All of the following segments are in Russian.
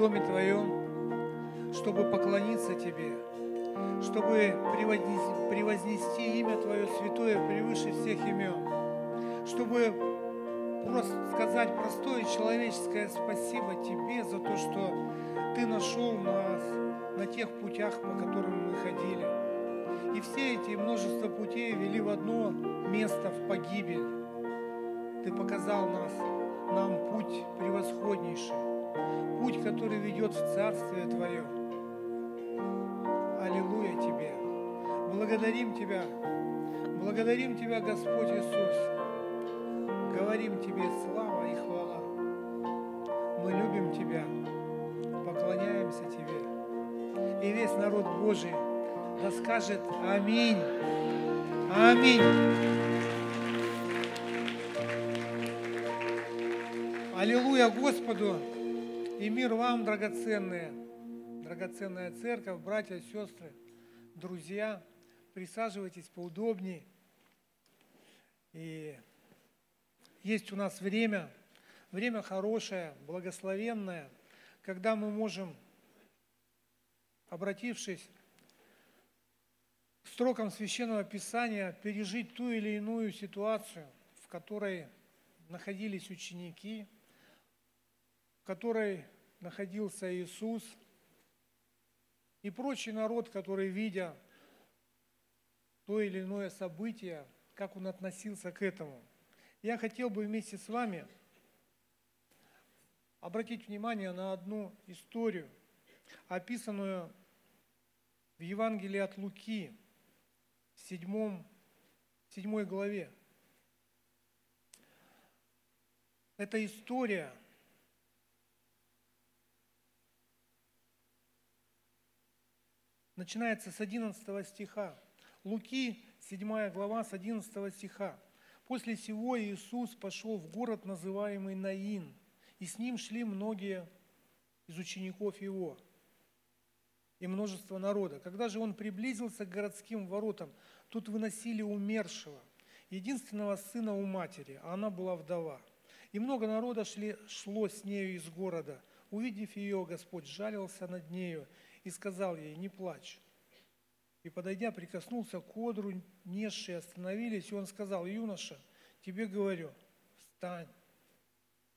Доме Твоем, чтобы поклониться Тебе, чтобы превознести имя Твое святое превыше всех имен, чтобы просто сказать простое человеческое спасибо Тебе за то, что Ты нашел нас на тех путях, по которым мы ходили. И все эти множество путей вели в одно место, в погибель. Ты показал нас, нам путь превосходнейший, путь, который ведет в Царствие Твое. Аллилуйя Тебе! Благодарим Тебя! Благодарим Тебя, Господь Иисус! говорим Тебе слава и хвала. Мы любим Тебя, поклоняемся Тебе. И весь народ Божий да скажет Аминь. Аминь. Аллилуйя Господу и мир вам, драгоценные, драгоценная церковь, братья, сестры, друзья. Присаживайтесь поудобнее. И есть у нас время, время хорошее, благословенное, когда мы можем, обратившись к строкам Священного Писания, пережить ту или иную ситуацию, в которой находились ученики, которой находился Иисус и прочий народ, который, видя то или иное событие, как он относился к этому – я хотел бы вместе с вами обратить внимание на одну историю, описанную в Евангелии от Луки, в седьмом, седьмой главе. Эта история начинается с 11 стиха. Луки, 7 глава, с 11 стиха. После сего Иисус пошел в город, называемый Наин, и с ним шли многие из учеников его и множество народа. Когда же он приблизился к городским воротам, тут выносили умершего, единственного сына у матери, а она была вдова. И много народа шли, шло с нею из города. Увидев ее, Господь жалился над нею и сказал ей, не плачь. И, подойдя, прикоснулся к одру, несшие остановились, и он сказал, юноша, тебе говорю, встань.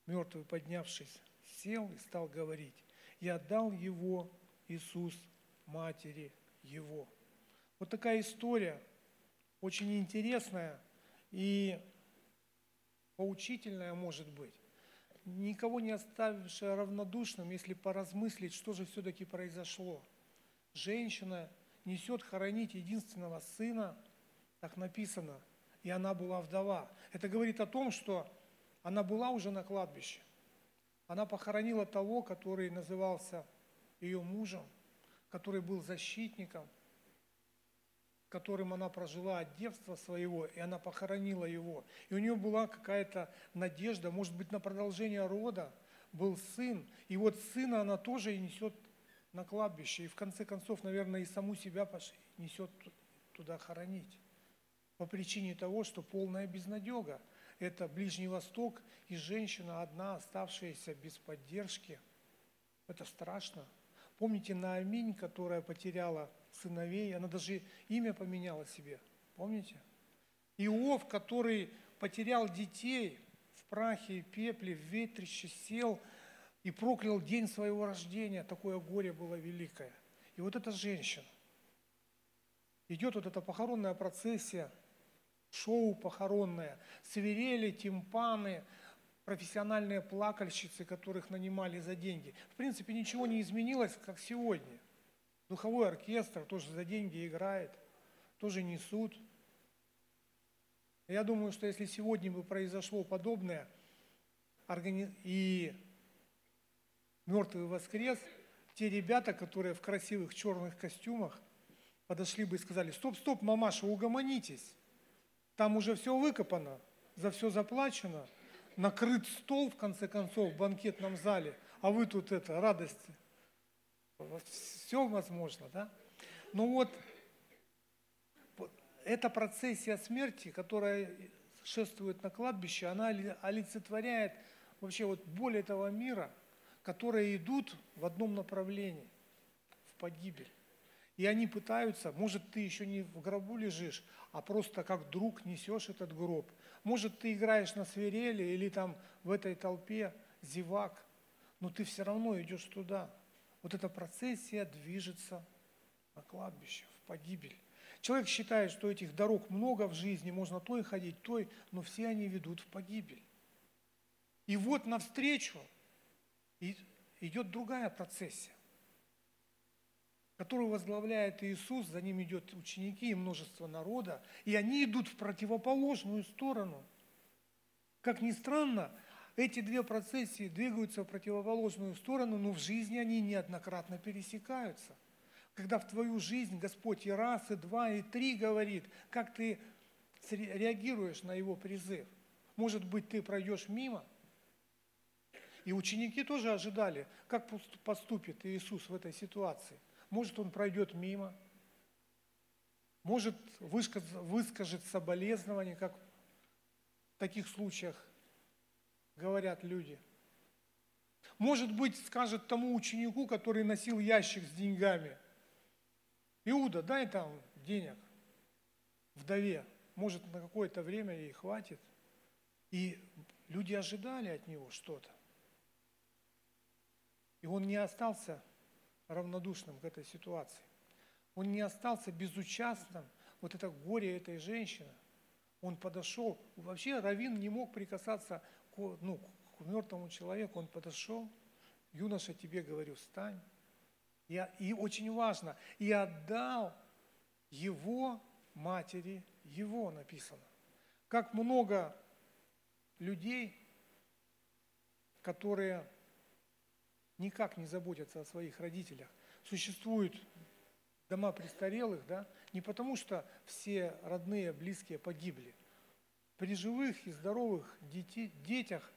Мертвый, поднявшись, сел и стал говорить, я отдал его Иисус матери его. Вот такая история, очень интересная и поучительная, может быть. Никого не оставившая равнодушным, если поразмыслить, что же все-таки произошло. Женщина несет хоронить единственного сына, так написано, и она была вдова. Это говорит о том, что она была уже на кладбище. Она похоронила того, который назывался ее мужем, который был защитником, которым она прожила от детства своего, и она похоронила его. И у нее была какая-то надежда, может быть, на продолжение рода, был сын. И вот сына она тоже и несет на кладбище. И в конце концов, наверное, и саму себя несет туда хоронить. По причине того, что полная безнадега. Это Ближний Восток и женщина одна, оставшаяся без поддержки. Это страшно. Помните Нааминь, которая потеряла сыновей, она даже имя поменяла себе. Помните? Иов, который потерял детей в прахе и пепле, в ветрище сел – и проклял день своего рождения. Такое горе было великое. И вот эта женщина, идет вот эта похоронная процессия, шоу похоронное, свирели, тимпаны, профессиональные плакальщицы, которых нанимали за деньги. В принципе, ничего не изменилось, как сегодня. Духовой оркестр тоже за деньги играет, тоже несут. Я думаю, что если сегодня бы произошло подобное, и мертвый воскрес, те ребята, которые в красивых черных костюмах подошли бы и сказали, стоп, стоп, мамаша, угомонитесь. Там уже все выкопано, за все заплачено, накрыт стол, в конце концов, в банкетном зале, а вы тут это, радость. Все возможно, да? Ну вот, эта процессия смерти, которая шествует на кладбище, она олицетворяет вообще вот боль этого мира, которые идут в одном направлении, в погибель. И они пытаются, может, ты еще не в гробу лежишь, а просто как друг несешь этот гроб. Может, ты играешь на свирели или там в этой толпе зевак, но ты все равно идешь туда. Вот эта процессия движется на кладбище, в погибель. Человек считает, что этих дорог много в жизни, можно той ходить, той, но все они ведут в погибель. И вот навстречу идет другая процессия которую возглавляет Иисус, за ним идет ученики и множество народа, и они идут в противоположную сторону. Как ни странно, эти две процессии двигаются в противоположную сторону, но в жизни они неоднократно пересекаются. Когда в твою жизнь Господь и раз, и два, и три говорит, как ты реагируешь на Его призыв. Может быть, ты пройдешь мимо. И ученики тоже ожидали, как поступит Иисус в этой ситуации – может, он пройдет мимо, может, выскажет соболезнование, как в таких случаях говорят люди. Может быть, скажет тому ученику, который носил ящик с деньгами, Иуда, дай там денег вдове, может, на какое-то время ей хватит. И люди ожидали от него что-то. И он не остался равнодушным к этой ситуации. Он не остался безучастным, вот это горе этой женщины. Он подошел, вообще Равин не мог прикасаться к, ну, к мертвому человеку, он подошел, юноша, тебе говорю, встань. Я, и очень важно, и отдал его матери его написано. Как много людей, которые никак не заботятся о своих родителях. Существуют дома престарелых, да, не потому что все родные, близкие погибли. При живых и здоровых дети, детях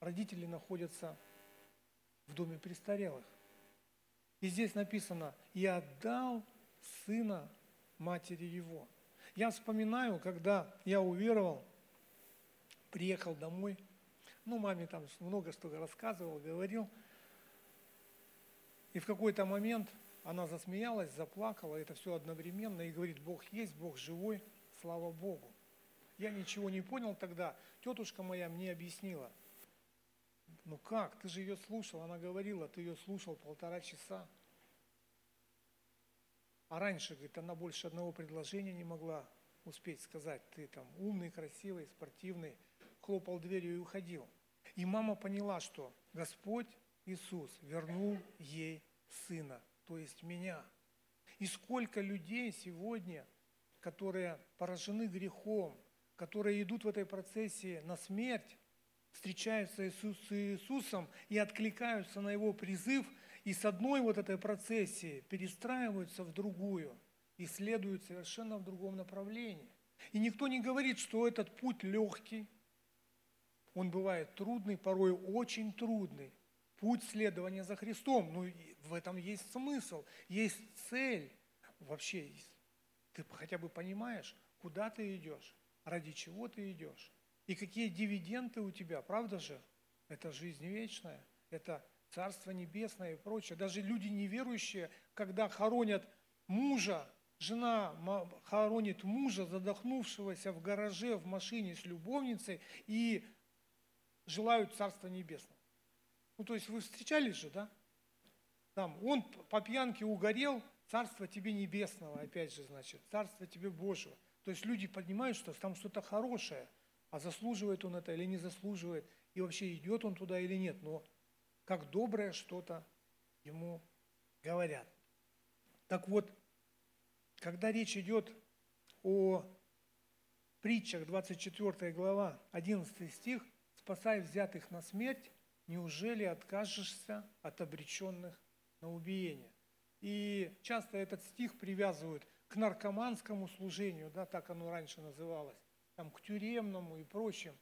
родители находятся в доме престарелых. И здесь написано, «И отдал сына матери его». Я вспоминаю, когда я уверовал, приехал домой – ну, маме там много что рассказывал, говорил. И в какой-то момент она засмеялась, заплакала, это все одновременно, и говорит, Бог есть, Бог живой, слава Богу. Я ничего не понял тогда. Тетушка моя мне объяснила. Ну как, ты же ее слушал, она говорила, ты ее слушал полтора часа. А раньше, говорит, она больше одного предложения не могла успеть сказать. Ты там умный, красивый, спортивный – хлопал дверью и уходил. И мама поняла, что Господь Иисус вернул ей сына, то есть меня. И сколько людей сегодня, которые поражены грехом, которые идут в этой процессе на смерть, встречаются с Иисусом и откликаются на Его призыв, и с одной вот этой процессии перестраиваются в другую и следуют совершенно в другом направлении. И никто не говорит, что этот путь легкий, он бывает трудный, порой очень трудный. Путь следования за Христом, ну в этом есть смысл, есть цель. Вообще, ты хотя бы понимаешь, куда ты идешь, ради чего ты идешь, и какие дивиденды у тебя, правда же? Это жизнь вечная, это Царство Небесное и прочее. Даже люди неверующие, когда хоронят мужа, жена хоронит мужа, задохнувшегося в гараже, в машине с любовницей, и желают Царства Небесного. Ну, то есть вы встречались же, да? Там, он по пьянке угорел, Царство тебе Небесного, опять же, значит, Царство тебе Божьего. То есть люди понимают, что там что-то хорошее, а заслуживает он это или не заслуживает, и вообще идет он туда или нет, но как доброе что-то ему говорят. Так вот, когда речь идет о притчах, 24 глава, 11 стих – спасай взятых на смерть, неужели откажешься от обреченных на убиение? И часто этот стих привязывают к наркоманскому служению, да, так оно раньше называлось, там, к тюремному и прочим,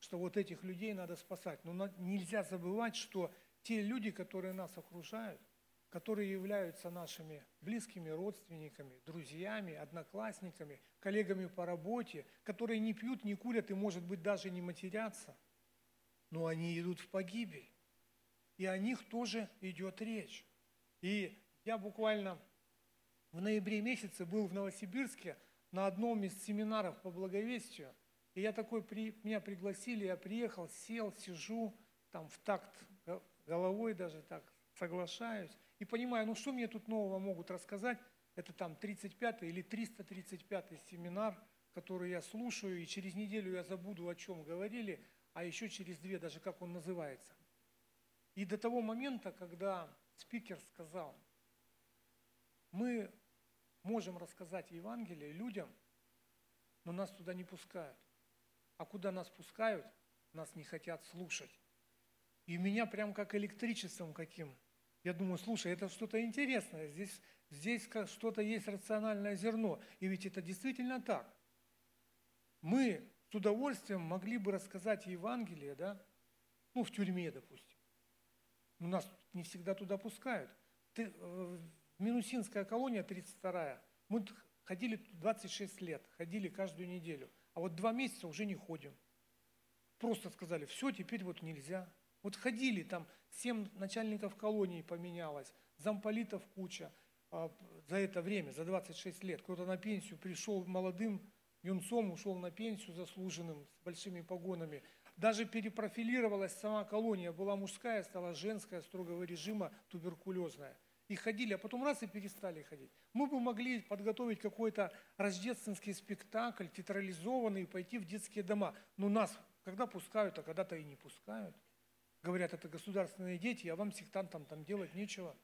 что вот этих людей надо спасать. Но нельзя забывать, что те люди, которые нас окружают, которые являются нашими близкими родственниками, друзьями, одноклассниками, коллегами по работе, которые не пьют, не курят и, может быть, даже не матерятся, но они идут в погибель. И о них тоже идет речь. И я буквально в ноябре месяце был в Новосибирске на одном из семинаров по благовестию. И я такой, при, меня пригласили, я приехал, сел, сижу, там в такт головой даже так соглашаюсь и понимаю, ну что мне тут нового могут рассказать, это там 35-й или 335-й семинар, который я слушаю, и через неделю я забуду, о чем говорили, а еще через две даже, как он называется. И до того момента, когда спикер сказал, мы можем рассказать Евангелие людям, но нас туда не пускают. А куда нас пускают, нас не хотят слушать. И меня прям как электричеством каким я думаю, слушай, это что-то интересное, здесь, здесь что-то есть рациональное зерно. И ведь это действительно так. Мы с удовольствием могли бы рассказать Евангелие, да, ну, в тюрьме, допустим. Но нас не всегда туда пускают. Ты, э, Минусинская колония 32-я, мы ходили 26 лет, ходили каждую неделю. А вот два месяца уже не ходим. Просто сказали, все, теперь вот нельзя. Вот ходили там, семь начальников колонии поменялось, замполитов куча а, за это время, за 26 лет. Кто-то на пенсию пришел молодым юнцом, ушел на пенсию заслуженным, с большими погонами. Даже перепрофилировалась сама колония, была мужская, стала женская, строгого режима, туберкулезная. И ходили, а потом раз и перестали ходить. Мы бы могли подготовить какой-то рождественский спектакль, театрализованный, пойти в детские дома. Но нас когда пускают, а когда-то и не пускают. Говорят, это государственные дети, а вам, сектантам, там делать нечего.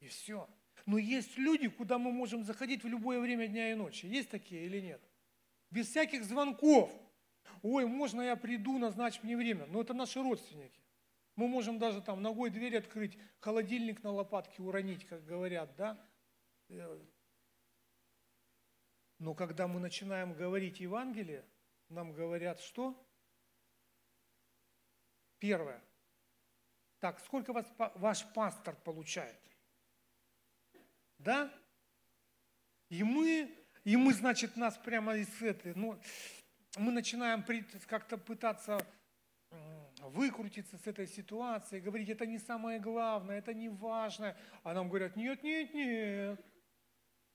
И все. Но есть люди, куда мы можем заходить в любое время дня и ночи. Есть такие или нет? Без всяких звонков. Ой, можно я приду, назначь мне время. Но это наши родственники. Мы можем даже там ногой дверь открыть, холодильник на лопатке уронить, как говорят, да? Э, но когда мы начинаем говорить Евангелие, нам говорят что? Первое. Так, сколько вас, ваш пастор получает? Да? И мы, и мы, значит, нас прямо из этой, ну, мы начинаем как-то пытаться выкрутиться с этой ситуации, говорить, это не самое главное, это не важно. А нам говорят, нет, нет, нет,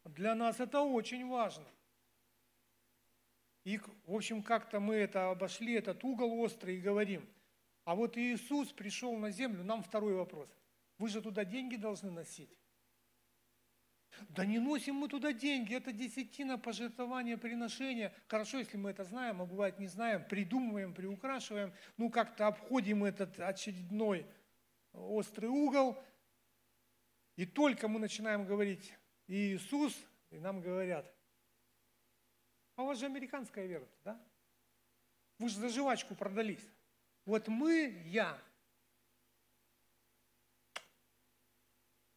для нас это очень важно. И, в общем, как-то мы это обошли, этот угол острый, и говорим, а вот Иисус пришел на землю, нам второй вопрос. Вы же туда деньги должны носить. Да не носим мы туда деньги, это десятина, пожертвования, приношения. Хорошо, если мы это знаем, а бывает не знаем, придумываем, приукрашиваем, ну как-то обходим этот очередной острый угол. И только мы начинаем говорить Иисус, и нам говорят, а у вас же американская вера, да? Вы же за жвачку продались. Вот мы, я,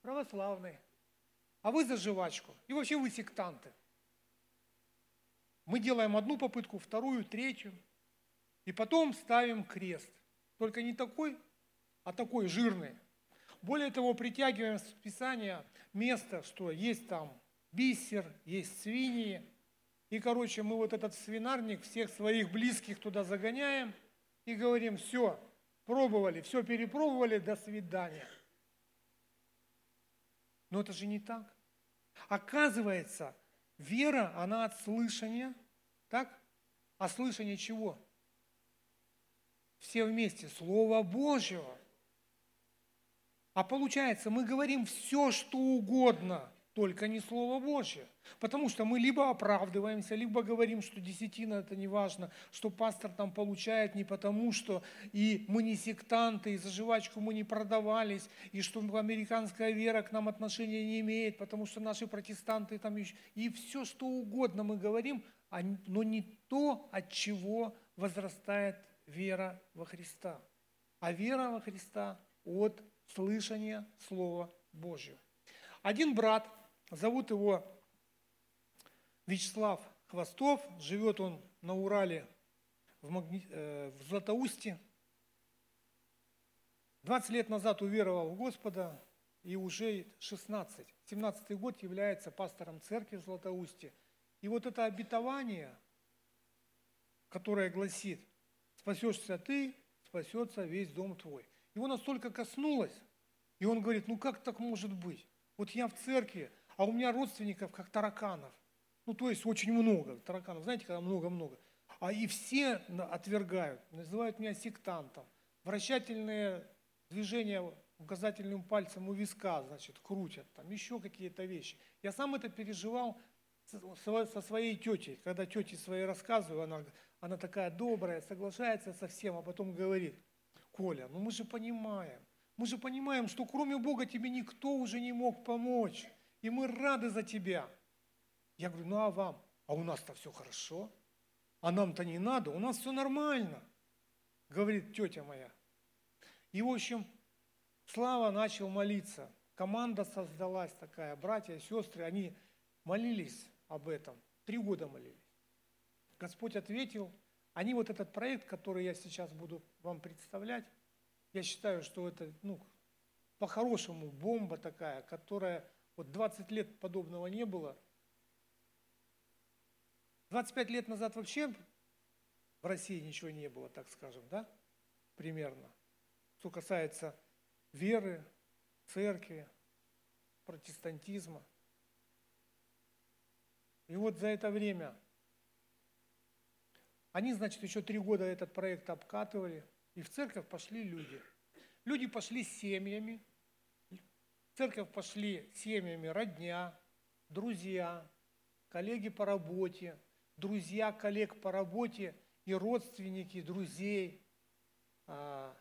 православные, а вы за жвачку. И вообще вы сектанты. Мы делаем одну попытку, вторую, третью, и потом ставим крест. Только не такой, а такой жирный. Более того, притягиваем с Писания место, что есть там бисер, есть свиньи. И, короче, мы вот этот свинарник всех своих близких туда загоняем – и говорим, все, пробовали, все перепробовали, до свидания. Но это же не так. Оказывается, вера, она от слышания, так? А слышание чего? Все вместе, Слово Божьего. А получается, мы говорим все, что угодно – только не Слово Божье. Потому что мы либо оправдываемся, либо говорим, что десятина это не важно, что пастор там получает не потому, что и мы не сектанты, и за жвачку мы не продавались, и что американская вера к нам отношения не имеет, потому что наши протестанты там еще... И все, что угодно мы говорим, а но не то, от чего возрастает вера во Христа. А вера во Христа от слышания Слова Божьего. Один брат Зовут его Вячеслав Хвостов, живет он на Урале в, Магни... Э, в Златоусте. 20 лет назад уверовал в Господа, и уже 16. 17 год является пастором церкви в Златоусте. И вот это обетование, которое гласит, спасешься ты, спасется весь дом твой. Его настолько коснулось, и он говорит, ну как так может быть? Вот я в церкви, а у меня родственников как тараканов. Ну, то есть очень много тараканов. Знаете, когда много-много. А и все отвергают, называют меня сектантом. Вращательные движения указательным пальцем у виска, значит, крутят, там еще какие-то вещи. Я сам это переживал со своей тетей. Когда тете своей рассказываю, она, она такая добрая, соглашается со всем, а потом говорит, Коля, ну мы же понимаем, мы же понимаем, что кроме Бога тебе никто уже не мог помочь, и мы рады за тебя. Я говорю, ну а вам? А у нас-то все хорошо, а нам-то не надо, у нас все нормально, говорит тетя моя. И, в общем, Слава начал молиться. Команда создалась такая, братья, сестры, они молились об этом. Три года молились. Господь ответил. Они вот этот проект, который я сейчас буду вам представлять, я считаю, что это, ну, по-хорошему бомба такая, которая, вот 20 лет подобного не было. 25 лет назад вообще в России ничего не было, так скажем, да, примерно. Что касается веры, церкви, протестантизма. И вот за это время они, значит, еще три года этот проект обкатывали, и в церковь пошли люди. Люди пошли с семьями, церковь пошли семьями родня, друзья, коллеги по работе, друзья коллег по работе и родственники, друзей, а,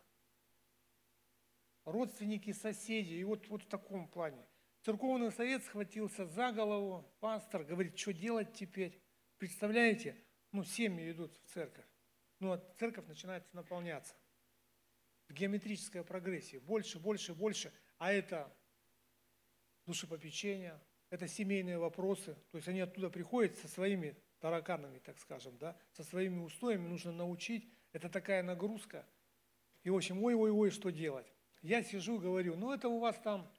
родственники, соседи. И вот, вот в таком плане. Церковный совет схватился за голову, пастор говорит, что делать теперь. Представляете, ну, семьи идут в церковь. Ну, а церковь начинает наполняться в геометрической прогрессии. Больше, больше, больше. А это душепопечение, это семейные вопросы. То есть они оттуда приходят со своими тараканами, так скажем, да, со своими устоями нужно научить. Это такая нагрузка. И, в общем, ой-ой-ой, что делать? Я сижу и говорю, ну это у вас там,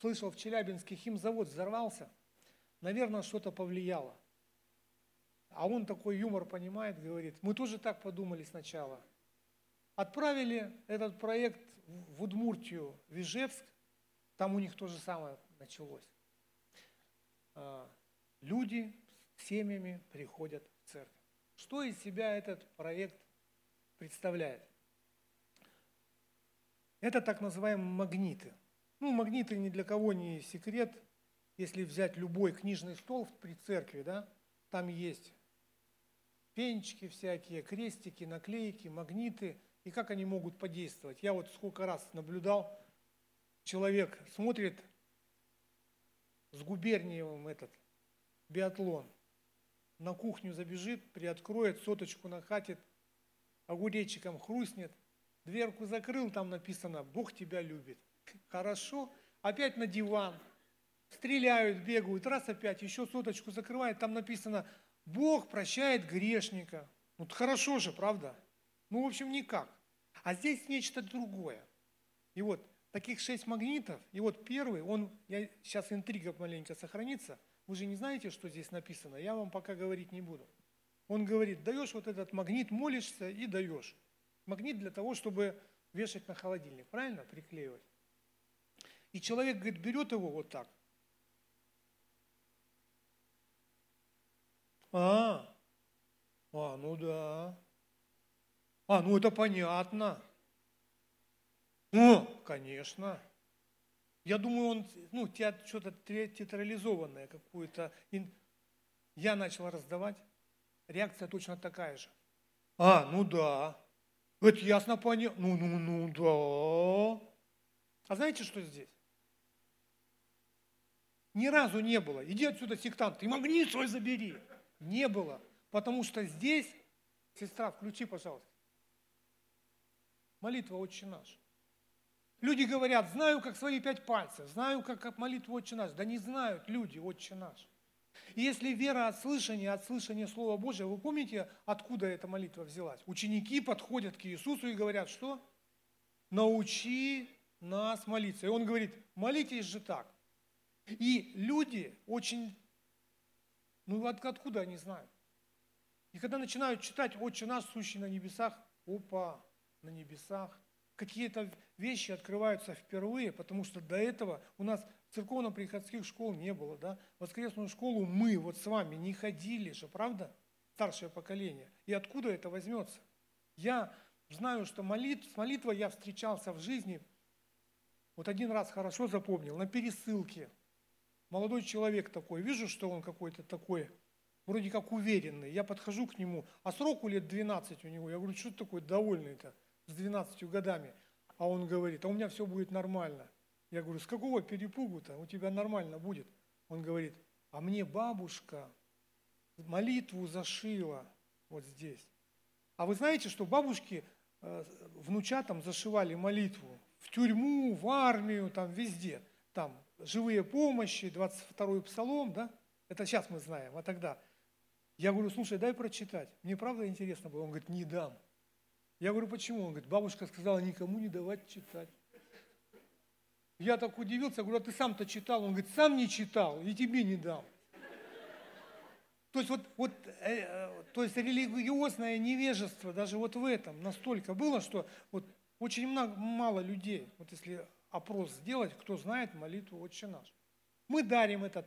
слышал, в Челябинске химзавод взорвался, наверное, что-то повлияло. А он такой юмор понимает, говорит, мы тоже так подумали сначала. Отправили этот проект в Удмуртию, в Ижевск, там у них то же самое началось. А, люди с семьями приходят в церковь. Что из себя этот проект представляет? Это так называемые магниты. Ну, магниты ни для кого не секрет. Если взять любой книжный стол при церкви, да, там есть пенчики всякие, крестики, наклейки, магниты. И как они могут подействовать? Я вот сколько раз наблюдал, человек смотрит с губерниевым этот биатлон, на кухню забежит, приоткроет, соточку накатит, огуречиком хрустнет – Дверку закрыл, там написано «Бог тебя любит». Хорошо. Опять на диван. Стреляют, бегают. Раз опять, еще соточку закрывает, там написано «Бог прощает грешника». Вот хорошо же, правда? Ну, в общем, никак. А здесь нечто другое. И вот таких шесть магнитов, и вот первый, он, я, сейчас интрига маленько сохранится, вы же не знаете, что здесь написано, я вам пока говорить не буду. Он говорит, даешь вот этот магнит, молишься и даешь магнит для того, чтобы вешать на холодильник, правильно, приклеивать. И человек, говорит, берет его вот так. А, а, ну да. А, ну это понятно. О, конечно. Я думаю, он, ну, что-то театрализованное какую-то. Я начал раздавать. Реакция точно такая же. А, ну да. Это ясно понятно. Ну, ну, ну, да. А знаете, что здесь? Ни разу не было. Иди отсюда, сектант, ты магнит свой забери. Не было. Потому что здесь, сестра, включи, пожалуйста. Молитва «Отче наш». Люди говорят, знаю, как свои пять пальцев, знаю, как молитву «Отче наш». Да не знают люди «Отче наш». И если вера от слышания, от слышания Слова Божьего, вы помните, откуда эта молитва взялась? Ученики подходят к Иисусу и говорят, что? Научи нас молиться. И он говорит, молитесь же так. И люди очень, ну от, откуда они знают? И когда начинают читать «Отче наш, сущий на небесах», опа, на небесах, какие-то вещи открываются впервые, потому что до этого у нас церковно-приходских школ не было, да? Воскресную школу мы вот с вами не ходили же, правда? Старшее поколение. И откуда это возьмется? Я знаю, что молит, с молитвой я встречался в жизни, вот один раз хорошо запомнил, на пересылке. Молодой человек такой, вижу, что он какой-то такой, вроде как уверенный. Я подхожу к нему, а сроку лет 12 у него. Я говорю, что ты такой довольный-то с 12 годами? А он говорит, а у меня все будет нормально. Я говорю, с какого перепугу-то? У тебя нормально будет. Он говорит, а мне бабушка молитву зашила вот здесь. А вы знаете, что бабушки э, внучатам зашивали молитву в тюрьму, в армию, там везде. Там живые помощи, 22-й псалом, да? Это сейчас мы знаем, а тогда. Я говорю, слушай, дай прочитать. Мне правда интересно было. Он говорит, не дам. Я говорю, почему? Он говорит, бабушка сказала никому не давать читать. Я так удивился, говорю, а ты сам-то читал? Он говорит, сам не читал и тебе не дам. То есть вот, вот э, э, то есть религиозное невежество даже вот в этом настолько было, что вот очень много, мало людей, вот если опрос сделать, кто знает молитву «Отче наш». Мы дарим этот,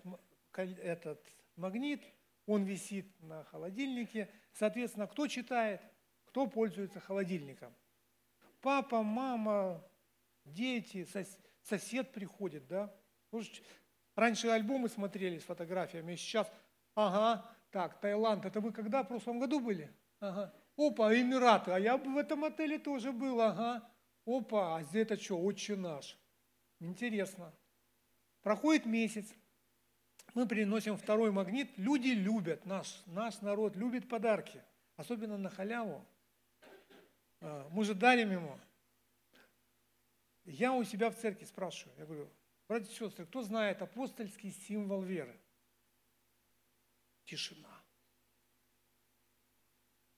этот магнит, он висит на холодильнике. Соответственно, кто читает, кто пользуется холодильником. Папа, мама, дети, сосед приходит, да. Раньше альбомы смотрели с фотографиями, сейчас, ага, так, Таиланд, это вы когда, в прошлом году были? Ага. Опа, Эмираты, а я в этом отеле тоже был, ага. Опа, а здесь это что, отче наш. Интересно. Проходит месяц, мы приносим второй магнит. Люди любят, наш, наш народ любит подарки, особенно на халяву. А, мы же дарим ему. Я у себя в церкви спрашиваю, я говорю, братья и сестры, кто знает апостольский символ веры? Тишина.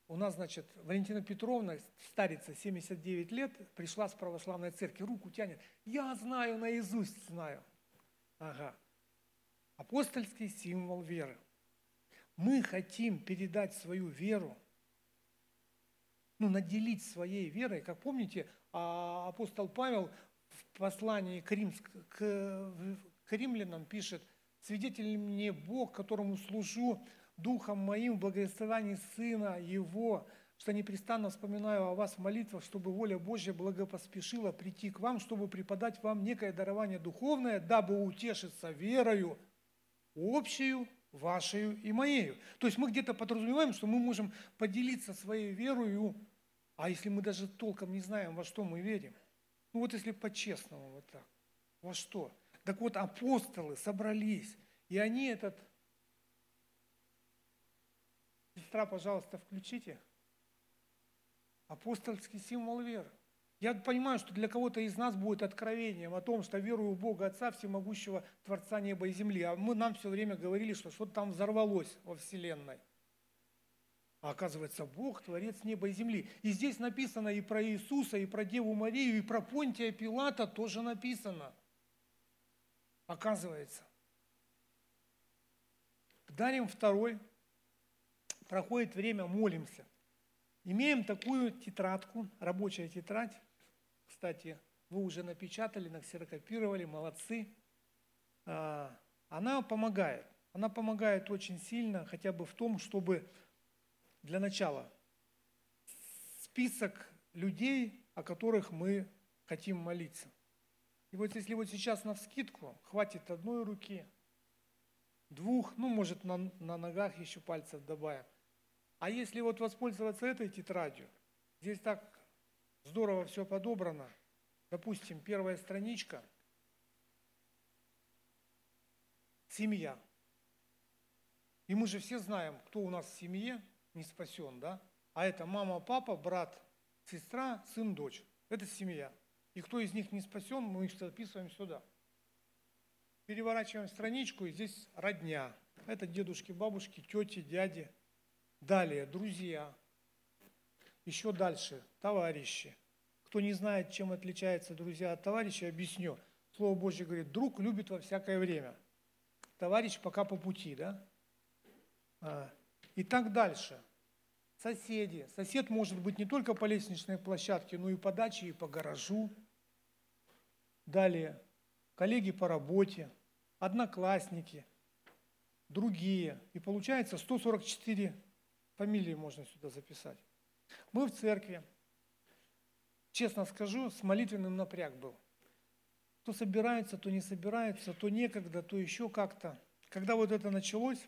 У нас, значит, Валентина Петровна, старица, 79 лет, пришла с православной церкви, руку тянет. Я знаю, наизусть знаю. Ага. Апостольский символ веры. Мы хотим передать свою веру, ну, наделить своей верой. Как помните, а, апостол Павел в послании к, Римск, к, к римлянам пишет, «Свидетель мне Бог, которому служу Духом моим в благословении Сына Его, что непрестанно вспоминаю о вас в молитвах, чтобы воля Божья благопоспешила прийти к вам, чтобы преподать вам некое дарование духовное, дабы утешиться верою, общую, вашей и моею. То есть мы где-то подразумеваем, что мы можем поделиться своей верою, а если мы даже толком не знаем, во что мы верим, ну вот если по-честному вот так, во что? Так вот апостолы собрались, и они этот Сестра, пожалуйста, включите. Апостольский символ веры. Я понимаю, что для кого-то из нас будет откровением о том, что верую в Бога Отца, Всемогущего Творца неба и земли. А мы нам все время говорили, что что-то там взорвалось во Вселенной. А оказывается, Бог – Творец неба и земли. И здесь написано и про Иисуса, и про Деву Марию, и про Понтия Пилата тоже написано. Оказывается. Дарим второй – проходит время, молимся. Имеем такую тетрадку, рабочая тетрадь. Кстати, вы уже напечатали, наксерокопировали, молодцы. А, она помогает. Она помогает очень сильно хотя бы в том, чтобы для начала список людей, о которых мы хотим молиться. И вот если вот сейчас на вскидку хватит одной руки, двух, ну, может, на, на ногах еще пальцев добавим – а если вот воспользоваться этой тетрадью, здесь так здорово все подобрано. Допустим, первая страничка – семья. И мы же все знаем, кто у нас в семье не спасен, да? А это мама, папа, брат, сестра, сын, дочь. Это семья. И кто из них не спасен, мы их записываем сюда. Переворачиваем страничку, и здесь родня. Это дедушки, бабушки, тети, дяди – Далее, друзья. Еще дальше, товарищи. Кто не знает, чем отличается друзья от товарища, объясню. Слово Божье говорит, друг любит во всякое время. Товарищ пока по пути, да? А, и так дальше. Соседи. Сосед может быть не только по лестничной площадке, но и по даче, и по гаражу. Далее. Коллеги по работе, одноклассники, другие. И получается 144 фамилии можно сюда записать. Мы в церкви, честно скажу, с молитвенным напряг был. То собирается, то не собирается, то некогда, то еще как-то. Когда вот это началось,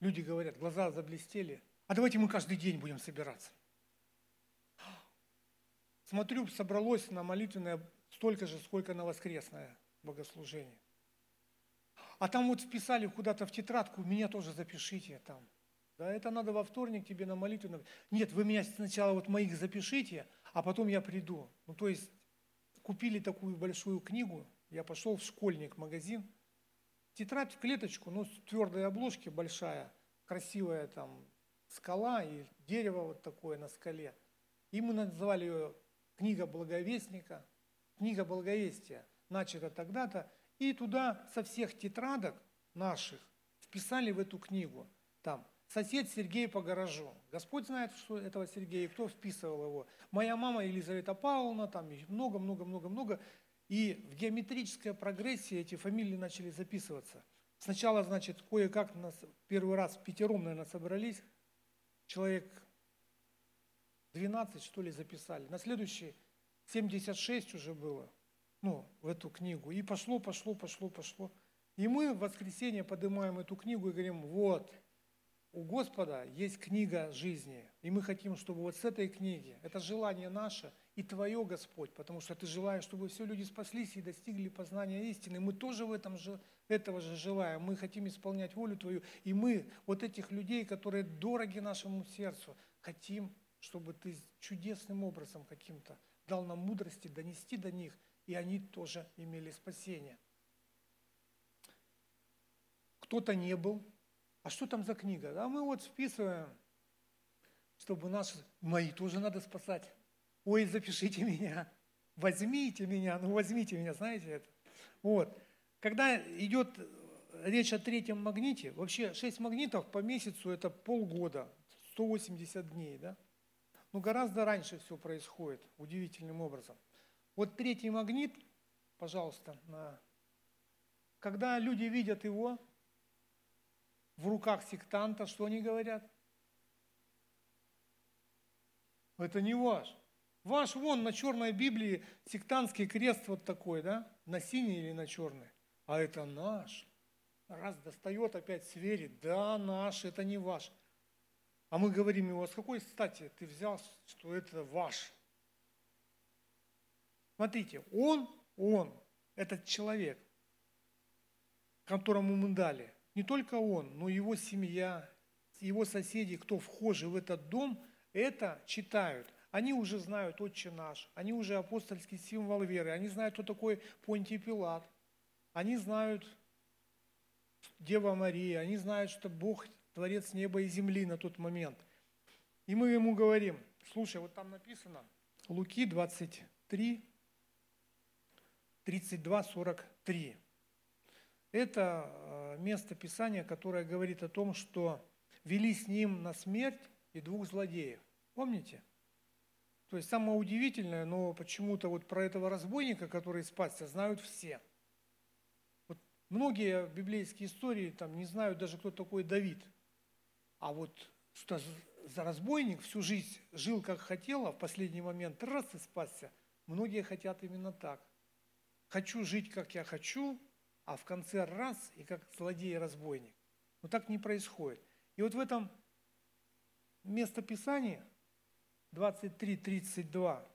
люди говорят, глаза заблестели, а давайте мы каждый день будем собираться. Смотрю, собралось на молитвенное столько же, сколько на воскресное богослужение. А там вот вписали куда-то в тетрадку, меня тоже запишите там. Да, это надо во вторник тебе на молитву. Нет, вы меня сначала вот моих запишите, а потом я приду. Ну, то есть купили такую большую книгу, я пошел в школьник магазин, тетрадь в клеточку, ну, с твердой обложки большая, красивая там скала и дерево вот такое на скале. И мы называли ее книга благовестника, книга благовестия, начата тогда-то, и туда со всех тетрадок наших вписали в эту книгу. Там сосед Сергей по гаражу. Господь знает, что этого Сергея, кто вписывал его. Моя мама Елизавета Павловна, там много-много-много-много. И в геометрической прогрессии эти фамилии начали записываться. Сначала, значит, кое-как нас первый раз пятером, наверное, собрались. Человек 12, что ли, записали. На следующий 76 уже было, ну, в эту книгу. И пошло, пошло, пошло, пошло. И мы в воскресенье поднимаем эту книгу и говорим, вот, у Господа есть книга жизни, и мы хотим, чтобы вот с этой книги, это желание наше и Твое, Господь, потому что Ты желаешь, чтобы все люди спаслись и достигли познания истины. Мы тоже в этом же, этого же желаем. Мы хотим исполнять волю Твою, и мы вот этих людей, которые дороги нашему сердцу, хотим чтобы ты чудесным образом каким-то дал нам мудрости донести до них, и они тоже имели спасение. Кто-то не был. А что там за книга? А мы вот списываем, чтобы наши, мои тоже надо спасать. Ой, запишите меня, возьмите меня, ну возьмите меня, знаете это. Вот. Когда идет речь о третьем магните, вообще шесть магнитов по месяцу это полгода, 180 дней, да? Ну, гораздо раньше все происходит, удивительным образом. Вот третий магнит, пожалуйста, на... когда люди видят его в руках сектанта, что они говорят? Это не ваш. Ваш вон на черной Библии сектантский крест вот такой, да? На синий или на черный. А это наш. Раз достает, опять сверит. Да, наш, это не ваш. А мы говорим ему, а с какой стати ты взял, что это ваш? Смотрите, он, он, этот человек, которому мы дали, не только он, но его семья, его соседи, кто вхожи в этот дом, это читают. Они уже знают Отче наш, они уже апостольский символ веры, они знают, кто такой Понтий Пилат, они знают Дева Мария, они знают, что Бог Творец неба и земли на тот момент. И мы ему говорим, слушай, вот там написано, Луки 23, 32, 43. Это э, место Писания, которое говорит о том, что вели с ним на смерть и двух злодеев. Помните? То есть самое удивительное, но почему-то вот про этого разбойника, который спасся, знают все. Вот многие библейские истории там не знают даже, кто такой Давид – а вот что за разбойник всю жизнь жил как хотел, а в последний момент раз и спасся. Многие хотят именно так. Хочу жить, как я хочу, а в конце раз и как злодей и разбойник. Но так не происходит. И вот в этом местописании 23-32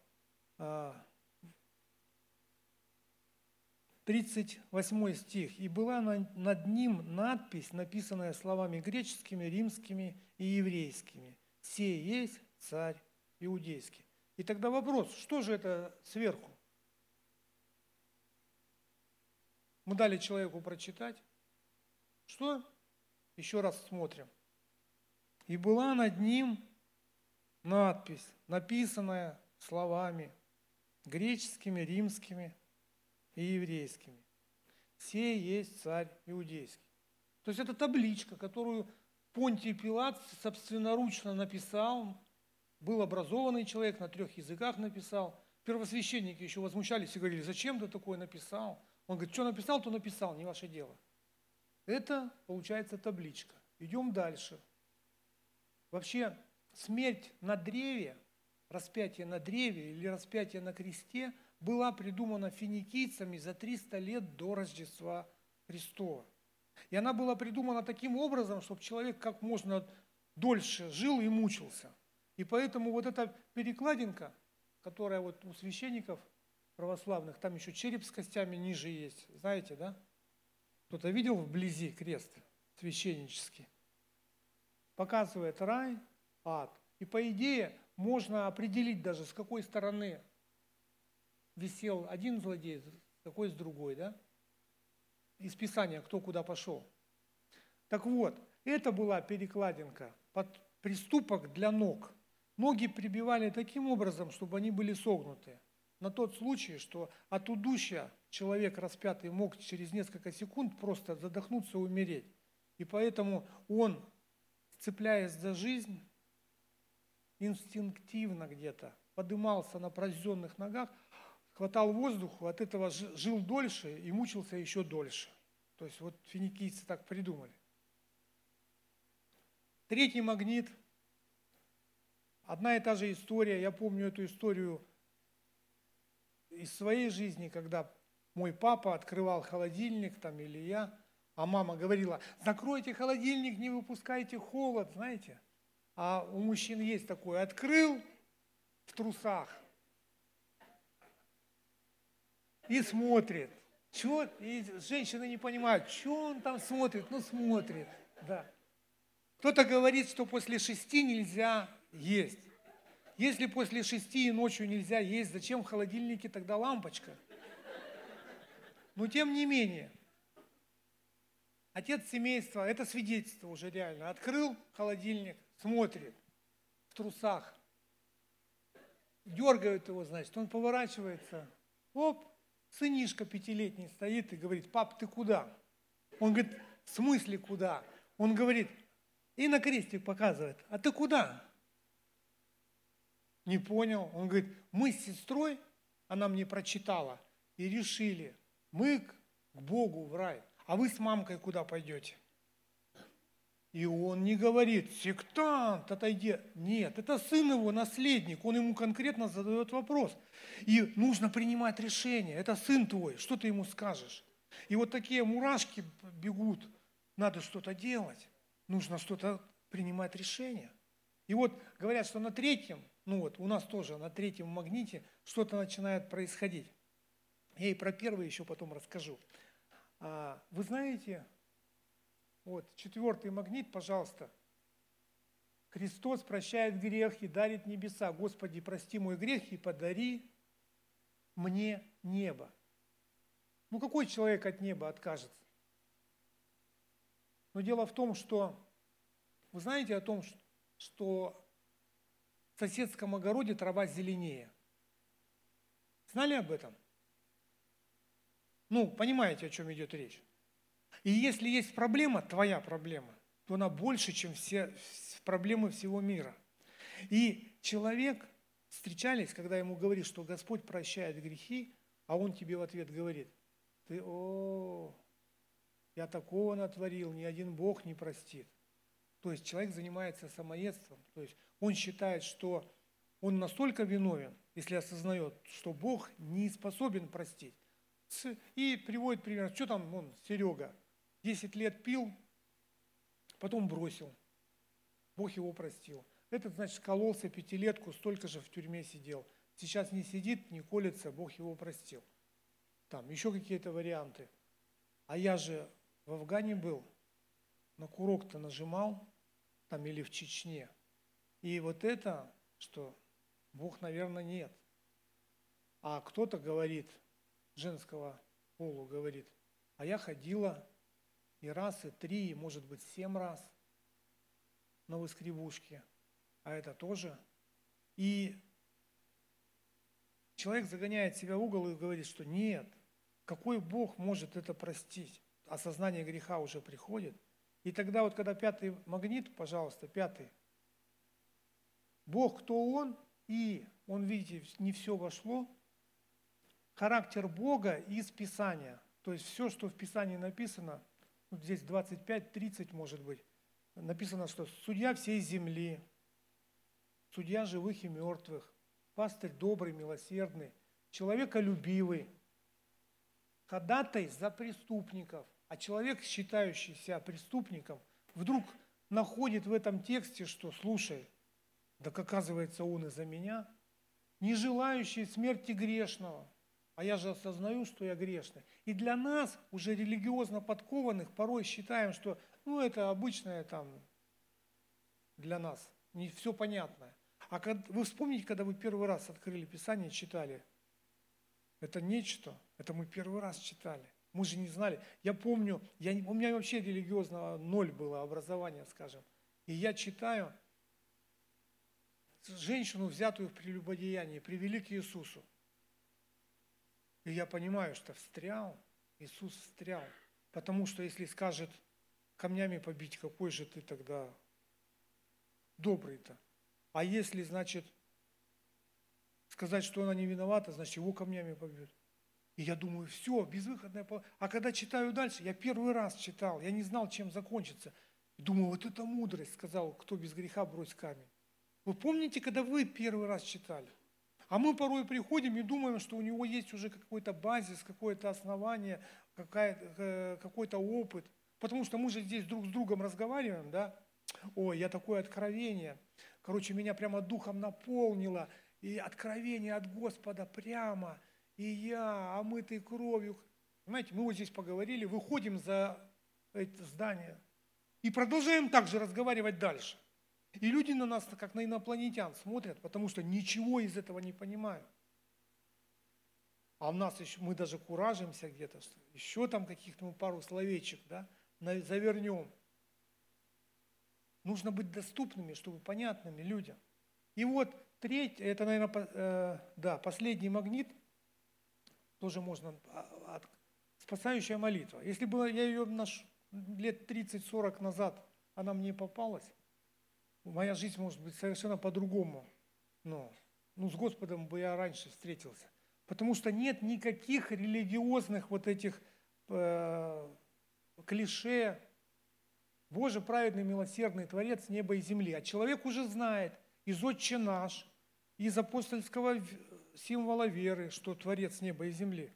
38 стих. «И была над ним надпись, написанная словами греческими, римскими и еврейскими. «Сей есть царь иудейский». И тогда вопрос, что же это сверху? Мы дали человеку прочитать. Что? Еще раз смотрим. И была над ним надпись, написанная словами греческими, римскими и еврейскими. «Сей есть царь иудейский». То есть это табличка, которую Понтий Пилат собственноручно написал, был образованный человек, на трех языках написал. Первосвященники еще возмущались и говорили, зачем ты такое написал? Он говорит, что написал, то написал, не ваше дело. Это, получается, табличка. Идем дальше. Вообще, смерть на древе, распятие на древе или распятие на кресте была придумана финикийцами за 300 лет до Рождества Христова. И она была придумана таким образом, чтобы человек как можно дольше жил и мучился. И поэтому вот эта перекладинка, которая вот у священников православных, там еще череп с костями ниже есть, знаете, да? Кто-то видел вблизи крест священнический? Показывает рай, ад. И по идее можно определить даже, с какой стороны висел один злодей, какой с другой, да? Из Писания, кто куда пошел. Так вот, это была перекладинка под приступок для ног. Ноги прибивали таким образом, чтобы они были согнуты. На тот случай, что от удушья человек распятый мог через несколько секунд просто задохнуться и умереть. И поэтому он, цепляясь за жизнь, инстинктивно где-то подымался на прозенных ногах, хватал воздуху, от этого жил дольше и мучился еще дольше. То есть вот финикийцы так придумали. Третий магнит. Одна и та же история. Я помню эту историю из своей жизни, когда мой папа открывал холодильник там или я, а мама говорила, закройте холодильник, не выпускайте холод, знаете. А у мужчин есть такое, открыл в трусах и смотрит. Чего? И женщины не понимают, что он там смотрит, ну смотрит, да. Кто-то говорит, что после шести нельзя есть. Если после шести и ночью нельзя есть, зачем в холодильнике тогда лампочка? Но тем не менее, отец семейства, это свидетельство уже реально, открыл холодильник, смотрит в трусах, дергают его, значит, он поворачивается, оп, сынишка пятилетний стоит и говорит, пап, ты куда? Он говорит, в смысле куда? Он говорит, и на крестик показывает, а ты куда? Не понял. Он говорит, мы с сестрой, она мне прочитала, и решили, мы к Богу в рай, а вы с мамкой куда пойдете? И он не говорит, сектант, отойди. Нет, это сын его, наследник. Он ему конкретно задает вопрос. И нужно принимать решение. Это сын твой, что ты ему скажешь? И вот такие мурашки бегут. Надо что-то делать. Нужно что-то принимать решение. И вот говорят, что на третьем ну вот, у нас тоже на третьем магните что-то начинает происходить. Я и про первый еще потом расскажу. А, вы знаете, вот четвертый магнит, пожалуйста. Христос прощает грех и дарит небеса. Господи, прости мой грех и подари мне небо. Ну какой человек от неба откажется? Но дело в том, что вы знаете о том, что в соседском огороде трава зеленее. Знали об этом? Ну, понимаете, о чем идет речь. И если есть проблема, твоя проблема, то она больше, чем все проблемы всего мира. И человек, встречались, когда ему говорит, что Господь прощает грехи, а он тебе в ответ говорит, ты, о, я такого натворил, ни один Бог не простит. То есть человек занимается самоедством, то есть он считает, что он настолько виновен, если осознает, что Бог не способен простить. И приводит пример, что там он, Серега, 10 лет пил, потом бросил. Бог его простил. Этот, значит, кололся пятилетку, столько же в тюрьме сидел. Сейчас не сидит, не колется, Бог его простил. Там еще какие-то варианты. А я же в Афгане был, на курок-то нажимал, там или в Чечне. И вот это, что Бог, наверное, нет. А кто-то говорит, женского полу говорит, а я ходила и раз, и три, и может быть семь раз. на выскребушке, а это тоже. И человек загоняет себя в угол и говорит, что нет, какой Бог может это простить? Осознание греха уже приходит. И тогда вот, когда пятый магнит, пожалуйста, пятый, Бог, кто Он, и Он, видите, не все вошло, характер Бога из Писания. То есть все, что в Писании написано, вот здесь 25-30 может быть, написано, что судья всей земли, судья живых и мертвых, пастырь добрый, милосердный, человеколюбивый, ходатай за преступников. А человек, считающийся преступником, вдруг находит в этом тексте, что, слушай, так оказывается, он из-за меня, не желающий смерти грешного, а я же осознаю, что я грешный. И для нас, уже религиозно подкованных, порой считаем, что ну, это обычное там для нас, не все понятное. А когда, вы вспомните, когда вы первый раз открыли Писание, читали, это нечто, это мы первый раз читали. Мы же не знали. Я помню, я, у меня вообще религиозного ноль было образования, скажем. И я читаю женщину, взятую в прелюбодеянии, привели к Иисусу. И я понимаю, что встрял, Иисус встрял. Потому что если скажет камнями побить, какой же ты тогда добрый-то? А если, значит, сказать, что она не виновата, значит, его камнями побьют. И я думаю, все, безвыходное А когда читаю дальше, я первый раз читал, я не знал, чем закончится. Думаю, вот это мудрость, сказал, кто без греха брось камень. Вы помните, когда вы первый раз читали? А мы порой приходим и думаем, что у него есть уже какой-то базис, какое-то основание, э, какой-то опыт. Потому что мы же здесь друг с другом разговариваем, да? Ой, я такое откровение. Короче, меня прямо духом наполнило. И откровение от Господа прямо. И я, омытый кровью. Знаете, мы вот здесь поговорили, выходим за это здание и продолжаем также разговаривать дальше. И люди на нас, как на инопланетян, смотрят, потому что ничего из этого не понимают. А у нас еще, мы даже куражимся где-то, что еще там каких-то пару словечек, да, завернем. Нужно быть доступными, чтобы понятными людям. И вот третий, это, наверное, э, да, последний магнит, тоже можно, а, спасающая молитва. Если бы я ее наш, лет 30-40 назад, она мне попалась, моя жизнь может быть совершенно по-другому. Но, ну, с Господом бы я раньше встретился. Потому что нет никаких религиозных вот этих э, клише. Боже, праведный, милосердный Творец неба и земли. А человек уже знает из «Отче наш», из апостольского символа веры, что Творец неба и земли.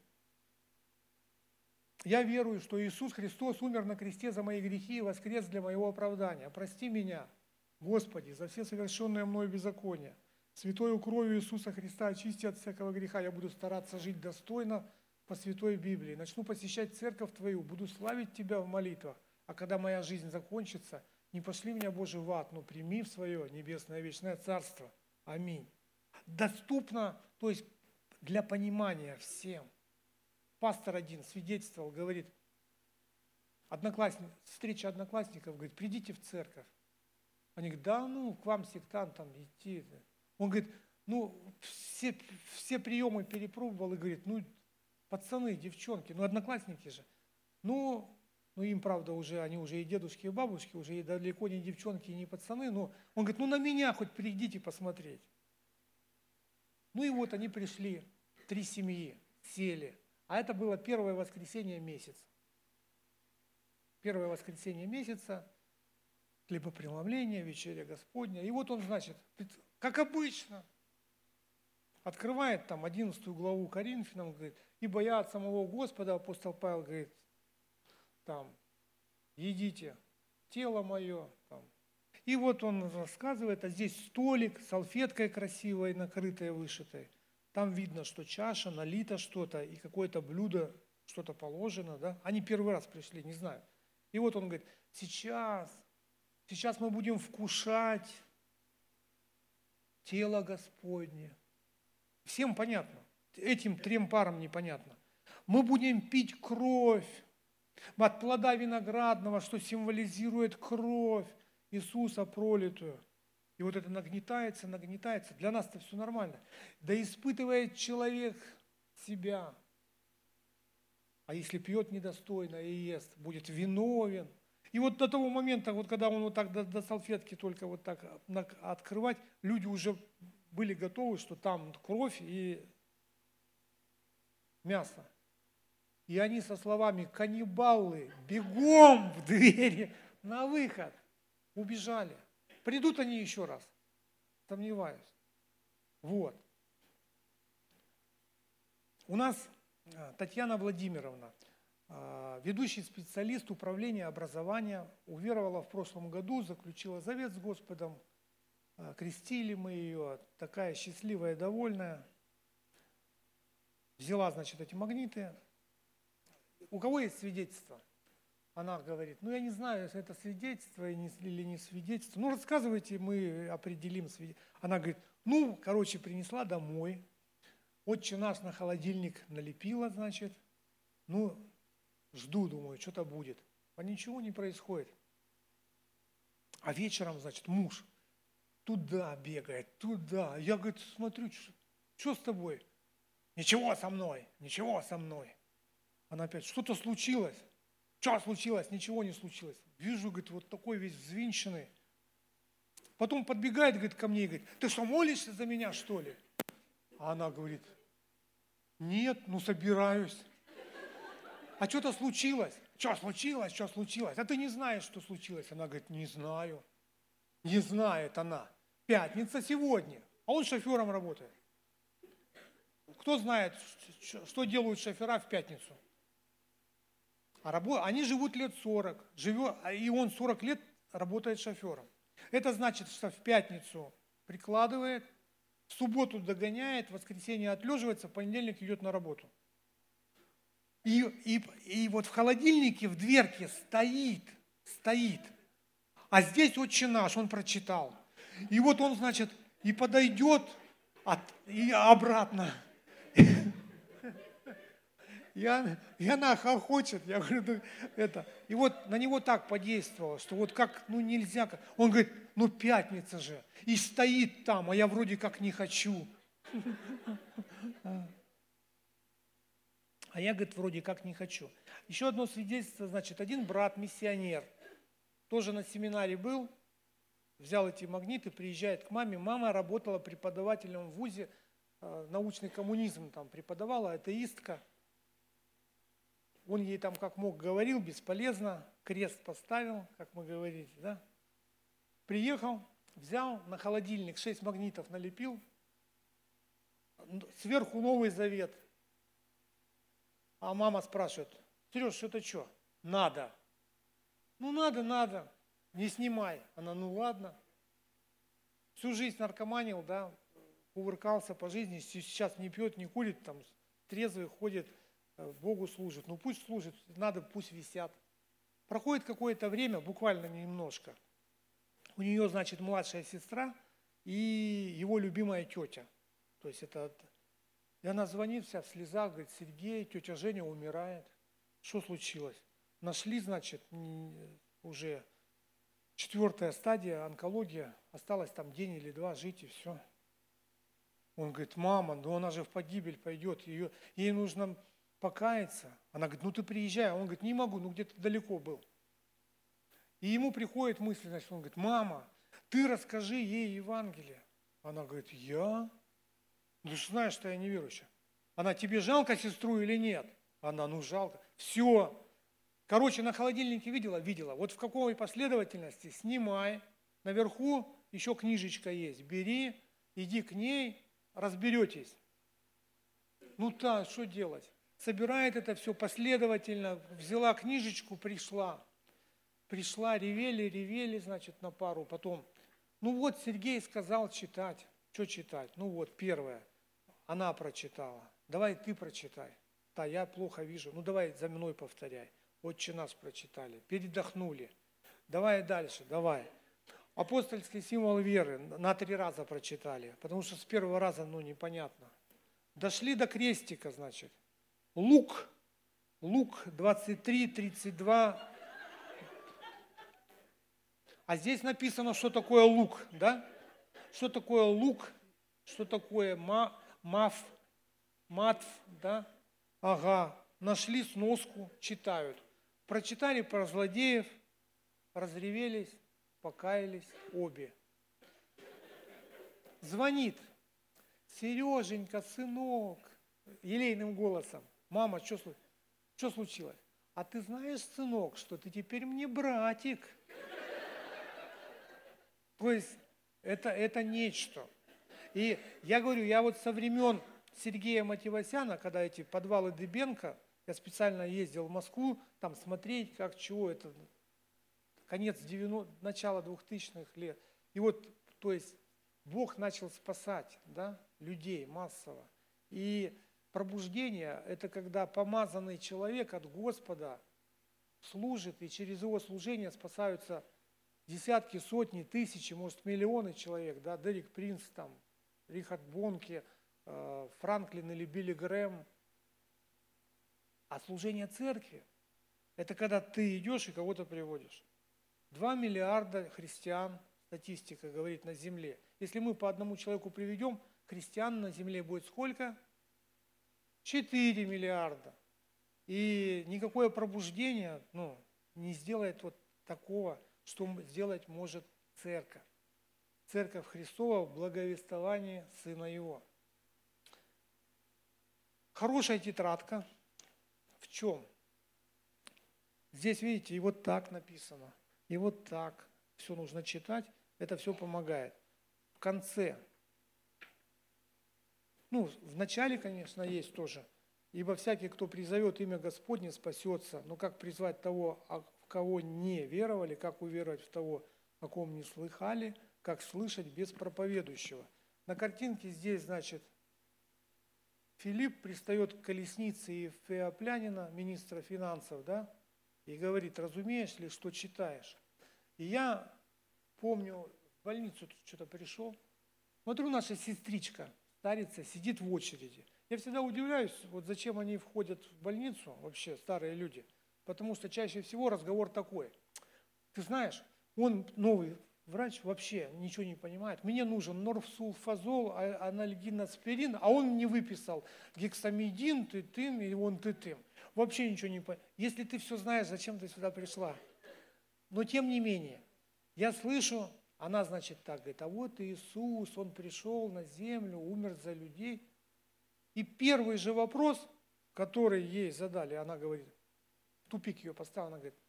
Я верую, что Иисус Христос умер на кресте за мои грехи и воскрес для моего оправдания. Прости меня – Господи, за все совершенные мною беззакония, святою кровью Иисуса Христа очисти от всякого греха. Я буду стараться жить достойно по святой Библии. Начну посещать церковь Твою, буду славить Тебя в молитвах. А когда моя жизнь закончится, не пошли меня, Боже, в ад, но прими в свое небесное вечное царство. Аминь. Доступно, то есть для понимания всем. Пастор один свидетельствовал, говорит, одноклассник, встреча одноклассников, говорит, придите в церковь. Они говорят, да ну, к вам сектантам идти. Он говорит, ну, все, все приемы перепробовал и говорит, ну, пацаны, девчонки, ну, одноклассники же. Ну, ну, им, правда, уже, они уже и дедушки, и бабушки, уже и далеко не девчонки, и не пацаны, но он говорит, ну, на меня хоть придите посмотреть. Ну, и вот они пришли, три семьи, сели. А это было первое воскресенье месяца. Первое воскресенье месяца – хлебопреломление, вечеря Господня. И вот он, значит, как обычно, открывает там 11 главу Коринфянам, говорит, ибо я от самого Господа, апостол Павел говорит, там, едите тело мое, там. И вот он рассказывает, а здесь столик, салфеткой красивой, накрытой, вышитой. Там видно, что чаша, налито что-то, и какое-то блюдо, что-то положено, да. Они первый раз пришли, не знаю. И вот он говорит, сейчас Сейчас мы будем вкушать тело Господне. Всем понятно. Этим трем парам непонятно. Мы будем пить кровь от плода виноградного, что символизирует кровь. Иисуса пролитую. И вот это нагнетается, нагнетается. Для нас это все нормально. Да испытывает человек себя. А если пьет недостойно и ест, будет виновен. И вот до того момента, вот когда он вот так до, до салфетки только вот так открывать, люди уже были готовы, что там кровь и мясо. И они со словами «каннибалы, бегом в двери на выход» убежали. Придут они еще раз, сомневаюсь. Вот. У нас а, Татьяна Владимировна, ведущий специалист управления образования, уверовала в прошлом году, заключила завет с Господом, а, крестили мы ее, такая счастливая, довольная. Взяла, значит, эти магниты. У кого есть свидетельство? Она говорит, ну я не знаю, это свидетельство или не свидетельство. Ну рассказывайте, мы определим свидетельство. Она говорит, ну, короче, принесла домой. Отче наш на холодильник налепила, значит. Ну, жду, думаю, что-то будет. А ничего не происходит. А вечером, значит, муж туда бегает, туда. Я, говорит, смотрю, что с тобой? Ничего со мной, ничего со мной. Она опять, что-то случилось. Что случилось? Ничего не случилось. Вижу, говорит, вот такой весь взвинченный. Потом подбегает, говорит, ко мне и говорит, ты что, молишься за меня, что ли? А она говорит, нет, ну собираюсь. А что-то случилось. Что случилось, что случилось? А ты не знаешь, что случилось. Она говорит, не знаю. Не знает она. Пятница сегодня. А он шофером работает. Кто знает, что делают шофера в пятницу? А рабо... Они живут лет 40, живет... и он 40 лет работает шофером. Это значит, что в пятницу прикладывает, в субботу догоняет, в воскресенье отлеживается, в понедельник идет на работу. И, и, и вот в холодильнике, в дверке стоит, стоит. А здесь отче наш, он прочитал. И вот он, значит, и подойдет от, и обратно. И она, и она хохочет. Я говорю, ну, это. И вот на него так подействовало, что вот как, ну нельзя. Он говорит, ну пятница же. И стоит там, а я вроде как не хочу. А я, говорит, вроде как не хочу. Еще одно свидетельство, значит, один брат, миссионер, тоже на семинаре был, взял эти магниты, приезжает к маме. Мама работала преподавателем в ВУЗе, э, научный коммунизм там преподавала, атеистка. Он ей там как мог говорил, бесполезно, крест поставил, как мы говорили, да. Приехал, взял на холодильник 6 магнитов налепил, сверху Новый Завет. А мама спрашивает, Сереж, это что? Надо. Ну надо, надо, не снимай. Она, ну ладно. Всю жизнь наркоманил, да, кувыркался по жизни, сейчас не пьет, не курит, там трезвый ходит, Э, Богу служит. Ну пусть служит, надо, пусть висят. Проходит какое-то время, буквально немножко. У нее, значит, младшая сестра и его любимая тетя. То есть это... И она звонит вся в слезах, говорит, Сергей, тетя Женя умирает. Что случилось? Нашли, значит, уже четвертая стадия, онкология. Осталось там день или два жить и все. Он говорит, мама, ну она же в погибель пойдет. Ее, ей нужно покаяться. Она говорит, ну ты приезжай. Он говорит, не могу, ну где-то далеко был. И ему приходит мысль, значит, он говорит, мама, ты расскажи ей Евангелие. Она говорит, я? Ну знаешь, что я неверующая. Она, тебе жалко сестру или нет? Она, ну жалко. Все. Короче, на холодильнике видела? Видела. Вот в какой последовательности? Снимай. Наверху еще книжечка есть. Бери, иди к ней, разберетесь. Ну так, что делать? собирает это все последовательно, взяла книжечку, пришла. Пришла, ревели, ревели, значит, на пару. Потом, ну вот Сергей сказал читать. Что читать? Ну вот, первое. Она прочитала. Давай ты прочитай. Да, я плохо вижу. Ну давай за мной повторяй. Отче нас прочитали. Передохнули. Давай дальше, давай. Апостольский символ веры на три раза прочитали, потому что с первого раза, ну, непонятно. Дошли до крестика, значит. Лук, Лук 23, 32. А здесь написано, что такое лук, да? Что такое лук, что такое ма, маф, матф, да? Ага, нашли сноску, читают. Прочитали про злодеев, разревелись, покаялись обе. Звонит, Сереженька, сынок, елейным голосом. Мама, что, что случилось? А ты знаешь, сынок, что ты теперь мне братик. То есть это, это нечто. И я говорю, я вот со времен Сергея Мативасяна, когда эти подвалы Дыбенко, я специально ездил в Москву, там смотреть, как чего это, конец 90, начало 2000-х лет. И вот, то есть, Бог начал спасать да, людей массово. И пробуждение – это когда помазанный человек от Господа служит, и через его служение спасаются десятки, сотни, тысячи, может, миллионы человек. Да, Дерек Принц, там, Рихард Бонке, э, Франклин или Билли Грэм. А служение церкви – это когда ты идешь и кого-то приводишь. Два миллиарда христиан, статистика говорит, на земле. Если мы по одному человеку приведем, христиан на земле будет сколько? 4 миллиарда. И никакое пробуждение ну, не сделает вот такого, что сделать может церковь. Церковь Христова в благовествовании Сына Его. Хорошая тетрадка. В чем? Здесь, видите, и вот так написано, и вот так. Все нужно читать, это все помогает. В конце ну, в начале, конечно, есть тоже. Ибо всякий, кто призовет имя Господне, спасется. Но как призвать того, кого не веровали, как уверовать в того, о ком не слыхали, как слышать без проповедующего. На картинке здесь, значит, Филипп пристает к колеснице Ефеоплянина, министра финансов, да, и говорит, разумеешь ли, что читаешь? И я помню, в больницу что-то пришел, смотрю, наша сестричка старица сидит в очереди. Я всегда удивляюсь, вот зачем они входят в больницу, вообще старые люди, потому что чаще всего разговор такой. Ты знаешь, он новый врач вообще ничего не понимает. Мне нужен норфсулфазол, а, анальгин, аспирин, а он мне выписал гексамидин, ты тым, и он ты тым. Вообще ничего не понимает. Если ты все знаешь, зачем ты сюда пришла? Но тем не менее, я слышу, она, значит, так говорит, а вот Иисус, Он пришел на землю, умер за людей. И первый же вопрос, который ей задали, она говорит, тупик ее поставила, она говорит,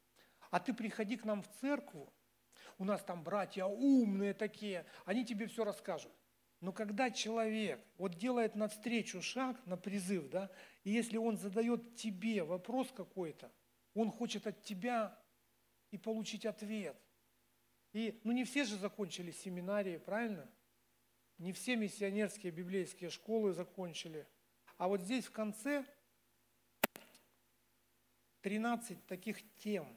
а ты приходи к нам в церкву, у нас там братья умные такие, они тебе все расскажут. Но когда человек вот делает навстречу шаг, на призыв, да, и если он задает тебе вопрос какой-то, он хочет от тебя и получить ответ – и, ну не все же закончили семинарии, правильно? Не все миссионерские библейские школы закончили. А вот здесь в конце 13 таких тем.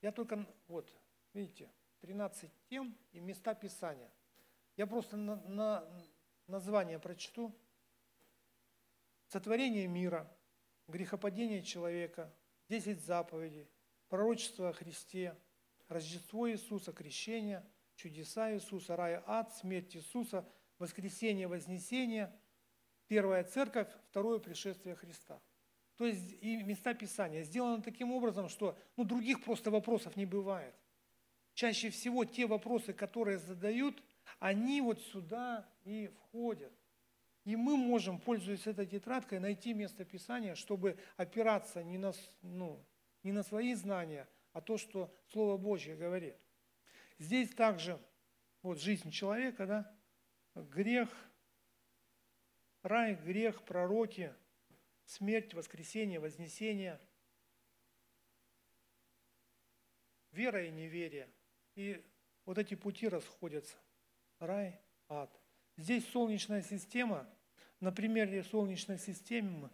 Я только, вот, видите, 13 тем и места Писания. Я просто на, на название прочту. Сотворение мира, грехопадение человека, 10 заповедей, пророчество о Христе – Рождество Иисуса, крещение, чудеса Иисуса, рай, ад, смерть Иисуса, воскресение, вознесение, первая церковь, второе пришествие Христа. То есть и места Писания сделаны таким образом, что ну, других просто вопросов не бывает. Чаще всего те вопросы, которые задают, они вот сюда и входят. И мы можем, пользуясь этой тетрадкой, найти место Писания, чтобы опираться не на, ну, не на свои знания, а то, что Слово Божье говорит. Здесь также вот жизнь человека, да, грех, рай, грех, пророки, смерть, воскресение, вознесение, вера и неверие. И вот эти пути расходятся. Рай, ад. Здесь солнечная система, на примере солнечной системы,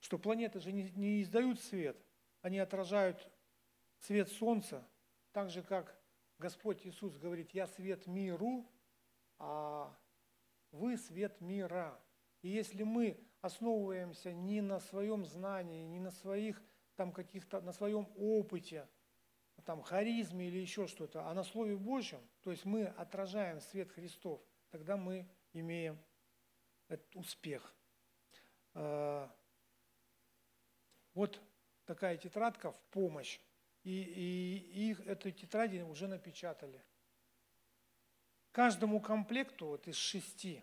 что планеты же не, не издают свет, они отражают свет солнца, так же как Господь Иисус говорит, я свет миру, а вы свет мира. И если мы основываемся не на своем знании, не на своих там каких-то, на своем опыте, там харизме или еще что-то, а на Слове Божьем, то есть мы отражаем свет Христов, тогда мы имеем этот успех. А, вот такая тетрадка в помощь. И, и, и эту тетради уже напечатали. Каждому комплекту вот из шести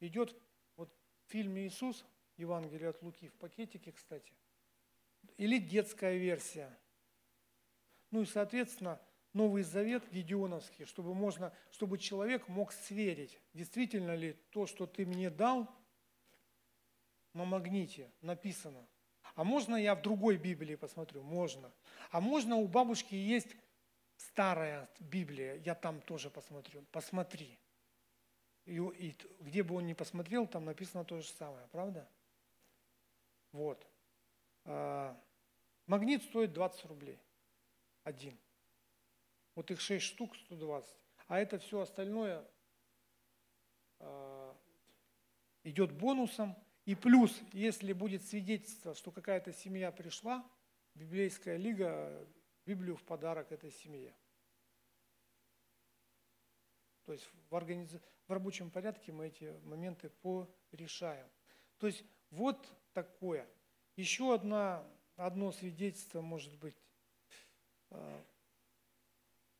идет в фильме «Иисус», Евангелие от Луки, в пакетике, кстати, или детская версия. Ну и, соответственно, Новый Завет Гедеоновский, чтобы, можно, чтобы человек мог сверить, действительно ли то, что ты мне дал, на магните написано. А можно я в другой Библии посмотрю? Можно. А можно у бабушки есть старая Библия, я там тоже посмотрю. Посмотри. И, и где бы он ни посмотрел, там написано то же самое, правда? Вот. А, магнит стоит 20 рублей. Один. Вот их 6 штук, 120. А это все остальное а, идет бонусом. И плюс, если будет свидетельство, что какая-то семья пришла, библейская лига Библию в подарок этой семье. То есть в, организ... в рабочем порядке мы эти моменты порешаем. То есть вот такое. Еще одна, одно свидетельство может быть. А,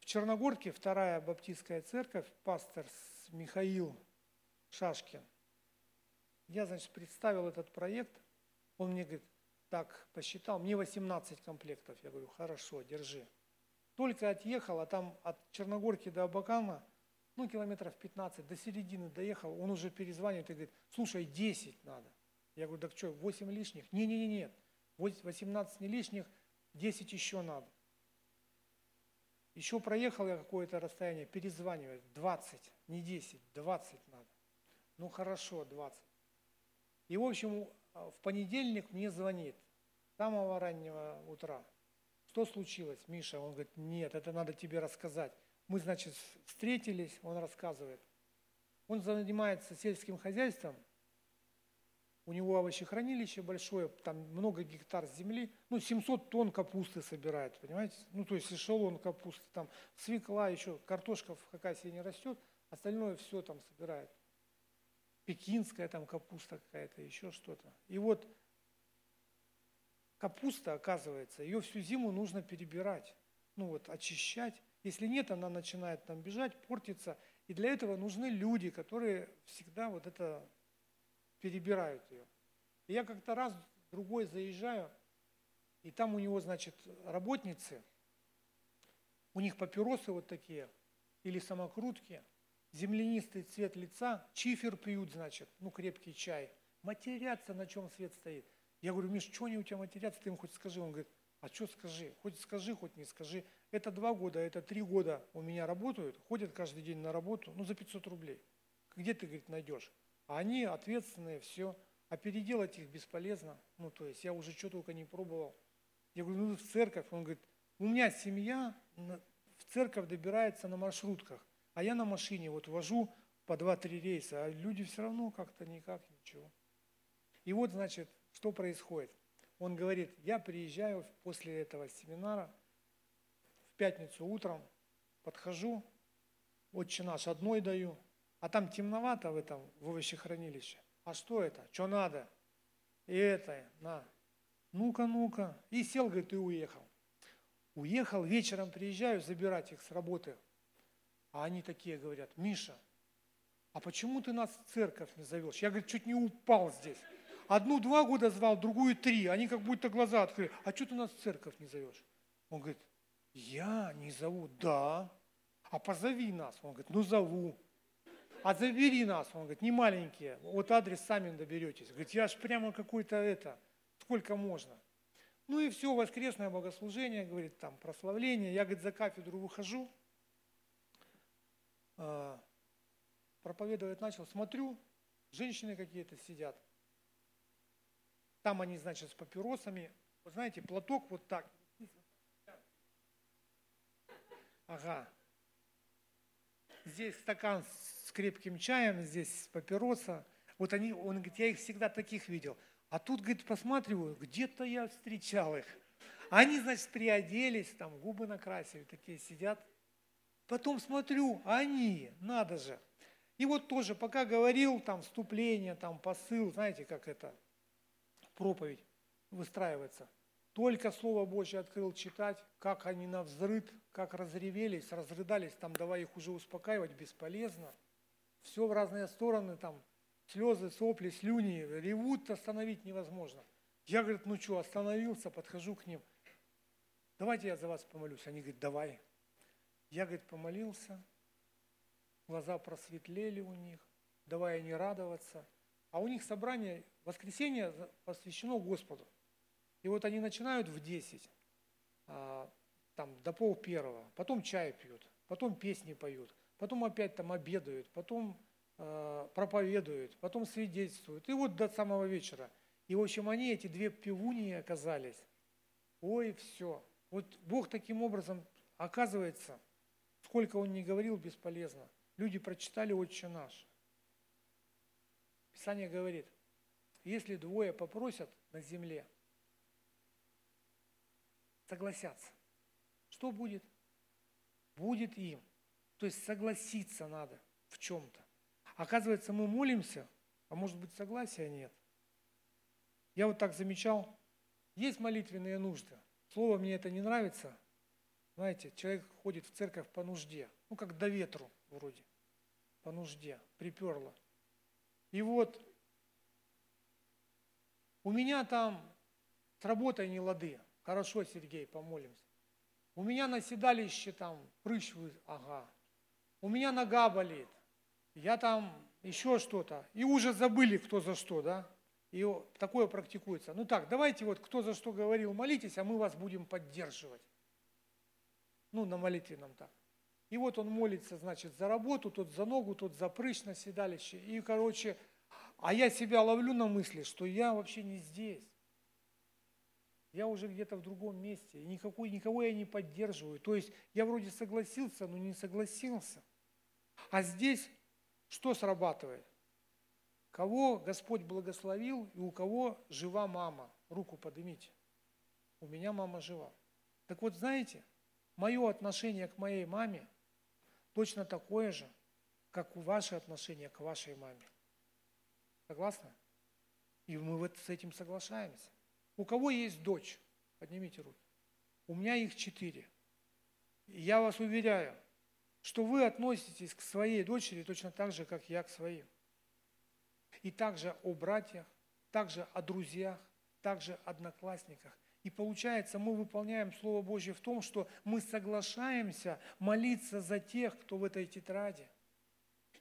в Черногорке вторая баптистская церковь, пастор Михаил Шашкин. Я, значит, представил этот проект. Он мне говорит, так посчитал, мне 18 комплектов. Я говорю, хорошо, держи. Только отъехал, а там от Черногорки до Абакана, ну, километров 15, до середины доехал, он уже перезванивает и говорит, слушай, 10 надо. Я говорю, так что, 8 лишних? Не-не-не, 18 не лишних, 10 еще надо. Еще проехал я какое-то расстояние, перезванивает, 20, не 10, 20 надо. Ну хорошо, 20. И, в общем, а, в понедельник мне звонит, с самого раннего утра. Что случилось, Миша? Он говорит, нет, это надо тебе рассказать. Мы, значит, встретились, он рассказывает. Он занимается сельским хозяйством, у него овощехранилище большое, там много гектар земли, ну, 700 тонн капусты собирает, понимаете? Ну, то есть эшелон капусты, там свекла, еще картошка в Хакасии не растет, остальное все там собирает пекинская там капуста какая-то, еще что-то. И вот капуста, оказывается, ее всю зиму нужно перебирать, ну вот очищать. Если нет, она начинает там бежать, портиться. И для этого нужны люди, которые всегда вот это перебирают ее. И я как-то раз другой заезжаю, и там у него, значит, работницы, у них папиросы вот такие, или самокрутки – землянистый цвет лица, чифер пьют, значит, ну, крепкий чай. Матерятся, на чем свет стоит. Я говорю, Миш, что они у тебя матерятся, ты им хоть скажи. Он говорит, а что скажи? Хоть скажи, хоть не скажи. Это два года, это три года у меня работают, ходят каждый день на работу, ну, за 500 рублей. Где ты, говорит, найдешь? А они ответственные, все. А переделать их бесполезно. Ну, то есть я уже что только не пробовал. Я говорю, ну, в церковь. Он говорит, у меня семья в церковь добирается на маршрутках. А я на машине вот вожу по 2-3 рейса, а люди все равно как-то никак, ничего. И вот, значит, что происходит. Он говорит, я приезжаю после этого семинара пятницу утром, подхожу, отче наш одной даю, а там темновато в этом в овощехранилище. А что это? Что надо? И это, на. Ну-ка, ну-ка. И сел, говорит, и уехал. Уехал, вечером приезжаю забирать их с работы а они такие говорят, Миша, а почему ты нас в церковь не зовешь? Я, говорит, чуть не упал здесь. Одну два года звал, другую три. Они как будто глаза открыли. А что ты нас в церковь не зовешь? Он говорит, я не зову. Да. А позови нас. Он говорит, ну зову. А забери нас. Он говорит, не маленькие. Вот адрес сами доберетесь. Говорит, я ж прямо какой-то это, сколько можно. Ну и все, воскресное богослужение, говорит, там прославление. Я, говорит, за кафедру выхожу, а, проповедовать начал, смотрю, женщины какие-то сидят. Там они, значит, с папиросами. Вы знаете, платок вот так. Ага. Здесь стакан с крепким чаем, здесь папироса. Вот они, он говорит, я их всегда таких видел. А тут, говорит, посматриваю, где-то я встречал их. Они, значит, приоделись, там губы накрасили, такие сидят. Потом смотрю, они, надо же. И вот тоже, пока говорил, там, вступление, там, посыл, знаете, как это, проповедь выстраивается. Только Слово Божье открыл читать, как они на взрыв, как разревелись, разрыдались, там, давай их уже успокаивать, бесполезно. Все в разные стороны, там, слезы, сопли, слюни, ревут, остановить невозможно. Я, говорит, ну что, остановился, подхожу к ним. Давайте я за вас помолюсь. Они говорят, давай. Я, говорит, помолился, глаза просветлели у них, давай они радоваться. А у них собрание, воскресенье посвящено Господу. И вот они начинают в 10, а, там, до пол первого, потом чай пьют, потом песни поют, потом опять там обедают, потом э, проповедуют, потом свидетельствуют. И вот до самого вечера. И, в общем, они, эти две пивуньи оказались. Ой, все. Вот Бог таким образом, оказывается, сколько Он не говорил, бесполезно. Люди прочитали «Отче наш». Писание говорит, если двое попросят на земле, согласятся, что будет? Будет им. То есть согласиться надо в чем-то. Оказывается, мы молимся, а может быть согласия нет. Я вот так замечал, есть молитвенные нужды. Слово мне это не нравится. Знаете, человек ходит в церковь по нужде. Ну, как до ветру вроде. По нужде. Приперло. И вот у меня там с работой не лады. Хорошо, Сергей, помолимся. У меня на седалище там прыщ, ага. У меня нога болит. Я там еще что-то. И уже забыли, кто за что, да? И такое практикуется. Ну так, давайте вот, кто за что говорил, молитесь, а мы вас будем поддерживать. Ну, на молитвенном так. И вот он молится, значит, за работу, тот за ногу, тот за прыщ на седалище. И, короче, а я себя ловлю на мысли, что я вообще не здесь. Я уже где-то в другом месте. И никакой, никого я не поддерживаю. То есть я вроде согласился, но не согласился. А здесь что срабатывает? Кого Господь благословил и у кого жива мама? Руку поднимите. У меня мама жива. Так вот, знаете, мое отношение к моей маме точно такое же, как у ваше отношение к вашей маме. Согласны? И мы вот с этим соглашаемся. У кого есть дочь? Поднимите руки. У меня их четыре. И я вас уверяю, что вы относитесь к своей дочери точно так же, как я к своим и также о братьях, также о друзьях, также одноклассниках. И получается, мы выполняем Слово Божье в том, что мы соглашаемся молиться за тех, кто в этой тетради.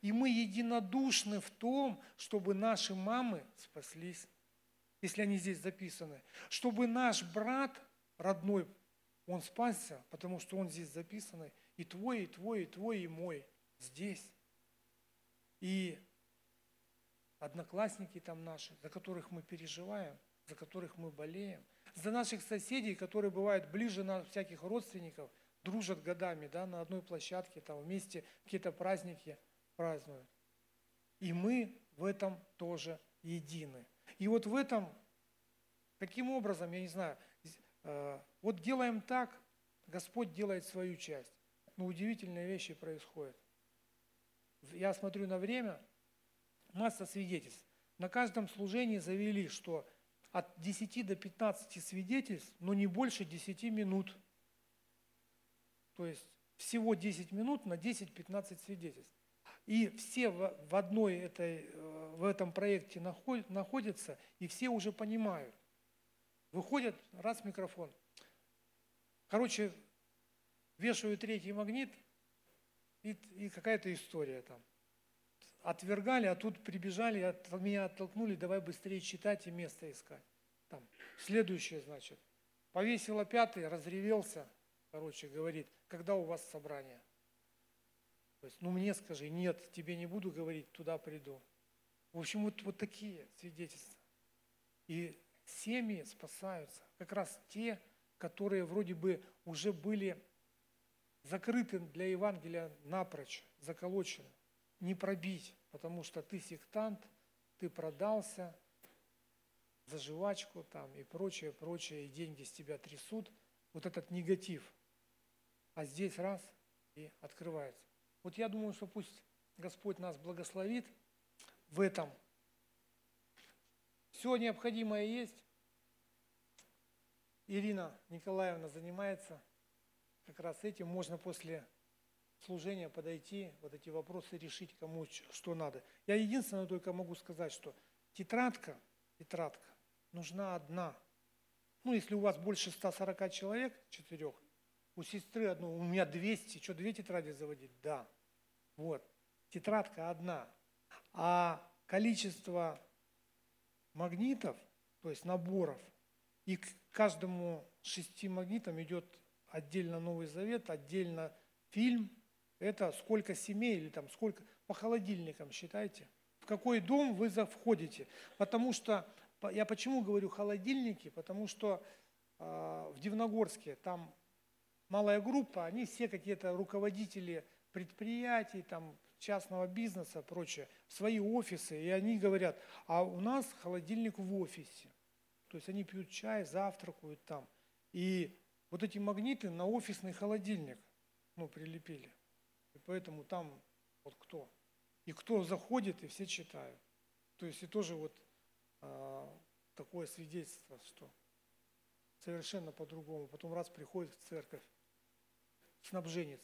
И мы единодушны в том, чтобы наши мамы спаслись, если они здесь записаны. Чтобы наш брат родной, он спасся, потому что он здесь записанный. И твой, и твой, и твой, и мой здесь. И одноклассники там наши, за которых мы переживаем, за которых мы болеем, за наших соседей, которые бывают ближе на всяких родственников, дружат годами, да, на одной площадке, там вместе какие-то праздники празднуют. И мы в этом тоже едины. И вот в этом, каким образом, я не знаю, э, вот делаем так, Господь делает свою часть. Но удивительные вещи происходят. Я смотрю на время, масса свидетельств. На каждом служении завели, что от 10 до 15 свидетельств, но не больше 10 минут. То есть всего 10 минут на 10-15 свидетельств. И все в одной этой, э, в этом проекте находятся, и все уже понимают. Выходят, раз микрофон. Короче, вешаю третий магнит, и, и какая-то история там отвергали, а тут прибежали, от, меня оттолкнули, давай быстрее читать и место искать. Там, следующее, значит. Повесила пятый, разревелся, короче, говорит, когда у вас собрание? То есть, ну мне скажи, нет, тебе не буду говорить, туда приду. В общем, вот, вот такие свидетельства. И семьи спасаются. Как раз те, которые вроде бы уже были закрыты для Евангелия напрочь, заколочены не пробить, потому что ты сектант, ты продался, за жвачку там и прочее, прочее, и деньги с тебя трясут, вот этот негатив. А здесь раз и открывается. Вот я думаю, что пусть Господь нас благословит в этом. Все необходимое есть. Ирина Николаевна занимается как раз этим. Можно после служения подойти, вот эти вопросы решить, кому что надо. Я единственное только могу сказать, что тетрадка, тетрадка нужна одна. Ну, если у вас больше 140 человек, четырех, у сестры одну, у меня 200, что, две тетради заводить? Да. Вот. Тетрадка одна. А количество магнитов, то есть наборов, и к каждому шести магнитам идет отдельно Новый Завет, отдельно фильм, это сколько семей или там сколько, по холодильникам считайте. В какой дом вы входите. Потому что, я почему говорю холодильники, потому что э, в Дивногорске там малая группа, они все какие-то руководители предприятий, там, частного бизнеса, прочее, свои офисы, и они говорят, а у нас холодильник в офисе. То есть они пьют чай, завтракают там. И вот эти магниты на офисный холодильник ну, прилепили. И поэтому там вот кто. И кто заходит, и все читают. То есть и тоже вот а, такое свидетельство, что совершенно по-другому. Потом раз приходит в церковь, снабженец,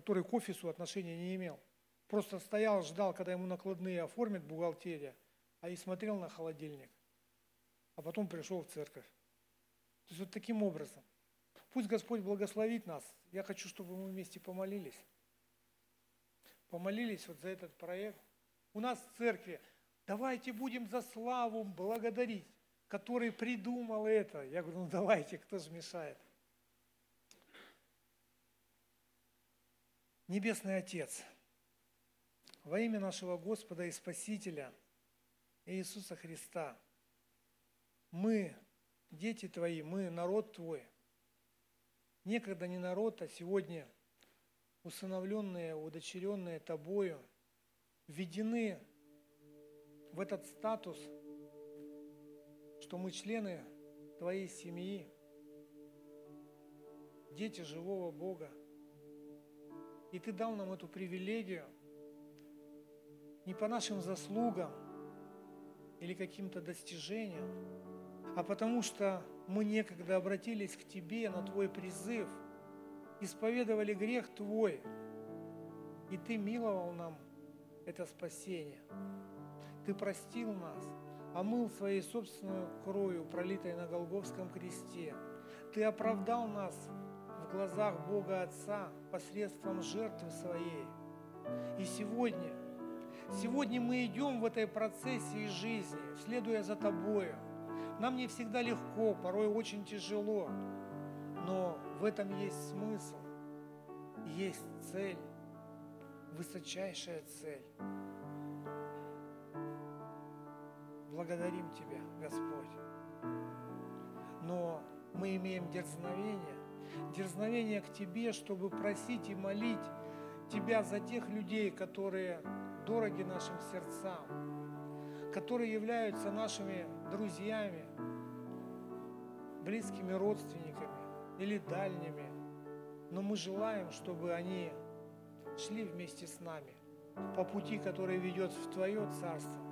который к офису отношения не имел. Просто стоял, ждал, когда ему накладные оформят бухгалтерия, а и смотрел на холодильник. А потом пришел в церковь. То есть вот таким образом – Пусть Господь благословит нас. Я хочу, чтобы мы вместе помолились. Помолились вот за этот проект. У нас в церкви давайте будем за славу благодарить, который придумал это. Я говорю, ну давайте, кто же мешает. Небесный Отец, во имя нашего Господа и Спасителя Иисуса Христа, мы, дети Твои, мы, народ Твой – некогда не народ, а сегодня усыновленные, удочеренные тобою, введены в этот статус, что мы члены твоей семьи, дети живого Бога. И ты дал нам эту привилегию не по нашим заслугам или каким-то достижениям, а потому что мы некогда обратились к Тебе на Твой призыв, исповедовали грех Твой, и Ты миловал нам это спасение. Ты простил нас, омыл своей собственной кровью, пролитой на Голговском кресте. Ты оправдал нас в глазах Бога Отца посредством жертвы своей. И сегодня, сегодня мы идем в этой процессии жизни, следуя за Тобою – нам не всегда легко, порой очень тяжело, но в этом есть смысл, есть цель, высочайшая цель. Благодарим Тебя, Господь. Но мы имеем дерзновение, дерзновение к Тебе, чтобы просить и молить Тебя за тех людей, которые дороги нашим сердцам, которые являются нашими друзьями, близкими родственниками или дальними, но мы желаем, чтобы они шли вместе с нами по пути, который ведет в Твое Царство,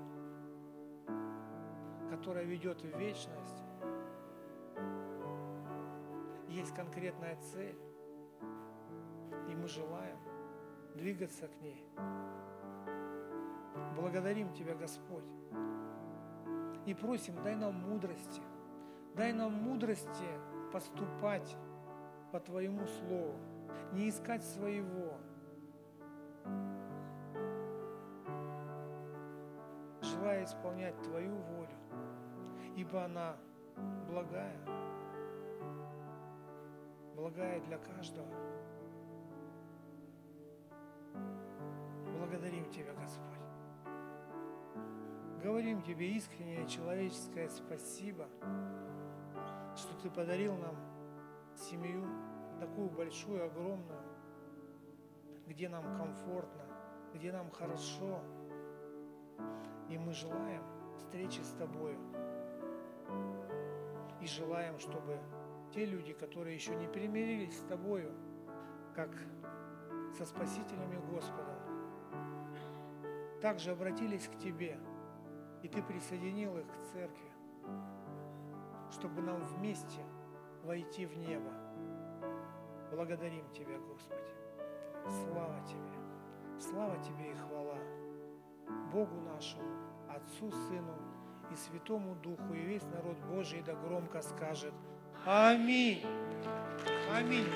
которое ведет в вечность. Есть конкретная цель, и мы желаем двигаться к ней. Благодарим Тебя, Господь, и просим, дай нам мудрости, дай нам мудрости поступать по Твоему Слову, не искать своего, желая исполнять Твою волю, ибо она благая, благая для каждого. Благодарим Тебя, Господь. Говорим Тебе искреннее человеческое спасибо, что Ты подарил нам семью такую большую, огромную, где нам комфортно, где нам хорошо. И мы желаем встречи с Тобою. И желаем, чтобы те люди, которые еще не примирились с Тобою, как со Спасителем и Господом, также обратились к Тебе, и Ты присоединил их к церкви, чтобы нам вместе войти в небо. Благодарим Тебя, Господи. Слава Тебе. Слава Тебе и хвала. Богу нашему, Отцу, Сыну и Святому Духу, и весь народ Божий да громко скажет Аминь. Аминь.